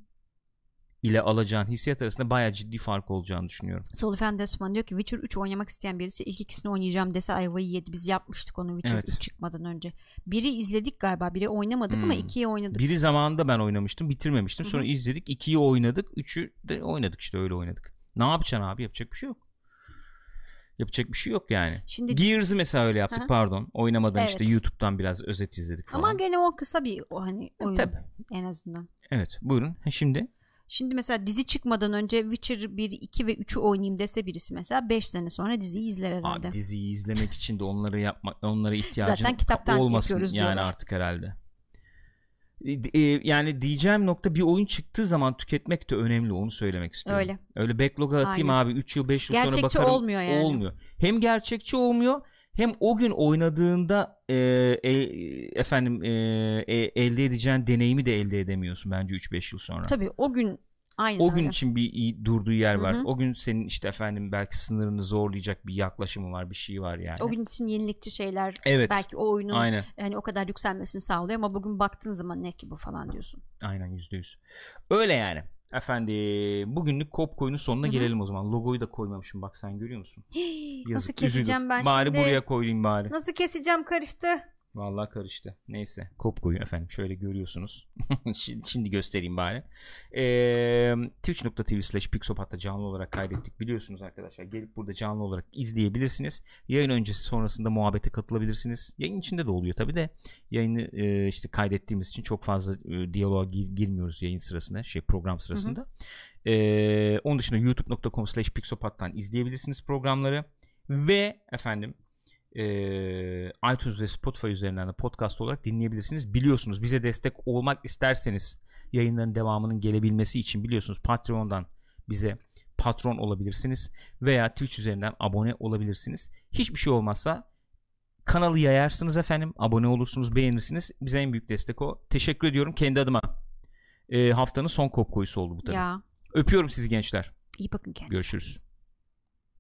ile alacağın hissiyat arasında bayağı ciddi fark olacağını düşünüyorum. Solifen Desman diyor ki Witcher 3 oynamak isteyen birisi ilk ikisini oynayacağım dese ayvayı yedi. Biz yapmıştık onu Witcher Evet. 3 çıkmadan önce. Biri izledik galiba. Biri oynamadık ama Hmm. ikiyi oynadık. Biri zamanında ben oynamıştım bitirmemiştim. Sonra hı. izledik. ikiyi oynadık. Üçü de oynadık işte öyle oynadık. Ne yapacaksın abi yapacak bir şey yok. Yapacak bir şey yok yani. Şimdi Gears'ı mesela öyle yaptık Hı hı. pardon. Oynamadan işte Evet. YouTube'dan biraz özet izledik falan. ama gene o kısa bir o hani oyun Tabii. en azından. Evet buyurun. Ha, şimdi Şimdi mesela dizi çıkmadan önce Witcher 1, 2 ve 3'ü oynayayım dese birisi mesela 5 sene sonra diziyi izler herhalde. abi diziyi izlemek için de onları yapmak onlara ihtiyacın Zaten kitaptan olmasın yani diyorlar. artık herhalde. E, e, yani diyeceğim nokta bir oyun çıktığı zaman tüketmek de önemli onu söylemek istiyorum. Öyle. Öyle backlog'a atayım Aynen. abi 3 yıl 5 yıl sonra Gerçekçi bakarım. olmuyor yani. Olmuyor. Hem gerçekçi olmuyor hem o gün oynadığında e, e, efendim e, e, elde edeceğin deneyimi de elde edemiyorsun bence 3-5 yıl sonra. Tabii o gün aynen O gün öyle. için bir iyi durduğu yer var. Hı hı. O gün senin işte efendim belki sınırını zorlayacak bir yaklaşımı var, bir şey var yani. O gün için yenilikçi şeyler evet. belki o oyunun Aynen. hani o kadar yükselmesini sağlıyor ama bugün baktığın zaman ne ki bu falan diyorsun. Aynen yüzde yüz. Öyle yani. Efendim bugünlük kop koyunun sonuna Hı hı. gelelim o zaman. Logoyu da koymamışım bak sen görüyor musun? Nasıl Yazık, keseceğim üzülür. ben Bari şimdi? buraya koyayım bari. Nasıl keseceğim karıştı. Vallahi karıştı. Neyse. Kop koyu efendim. Şöyle görüyorsunuz. şimdi, şimdi göstereyim bari. Ee, Twitch.tv slash Pixopat'ta canlı olarak kaydettik. Biliyorsunuz arkadaşlar. Gelip burada canlı olarak izleyebilirsiniz. Yayın öncesi sonrasında muhabbete katılabilirsiniz. Yayın içinde de oluyor tabi de. Yayını e, işte kaydettiğimiz için çok fazla e, diyaloğa gir- girmiyoruz yayın sırasında. Şey program sırasında. Ee, onun dışında youtube.com slash Pixopat'tan izleyebilirsiniz programları. Ve efendim e, iTunes ve Spotify üzerinden de podcast olarak dinleyebilirsiniz. Biliyorsunuz bize destek olmak isterseniz yayınların devamının gelebilmesi için biliyorsunuz Patreon'dan bize patron olabilirsiniz veya Twitch üzerinden abone olabilirsiniz. Hiçbir şey olmazsa kanalı yayarsınız efendim. Abone olursunuz, beğenirsiniz. Bize en büyük destek o. Teşekkür ediyorum kendi adıma. E, haftanın son kop koyusu oldu bu tabii. Ya Öpüyorum sizi gençler. iyi bakın kendinize. Görüşürüz.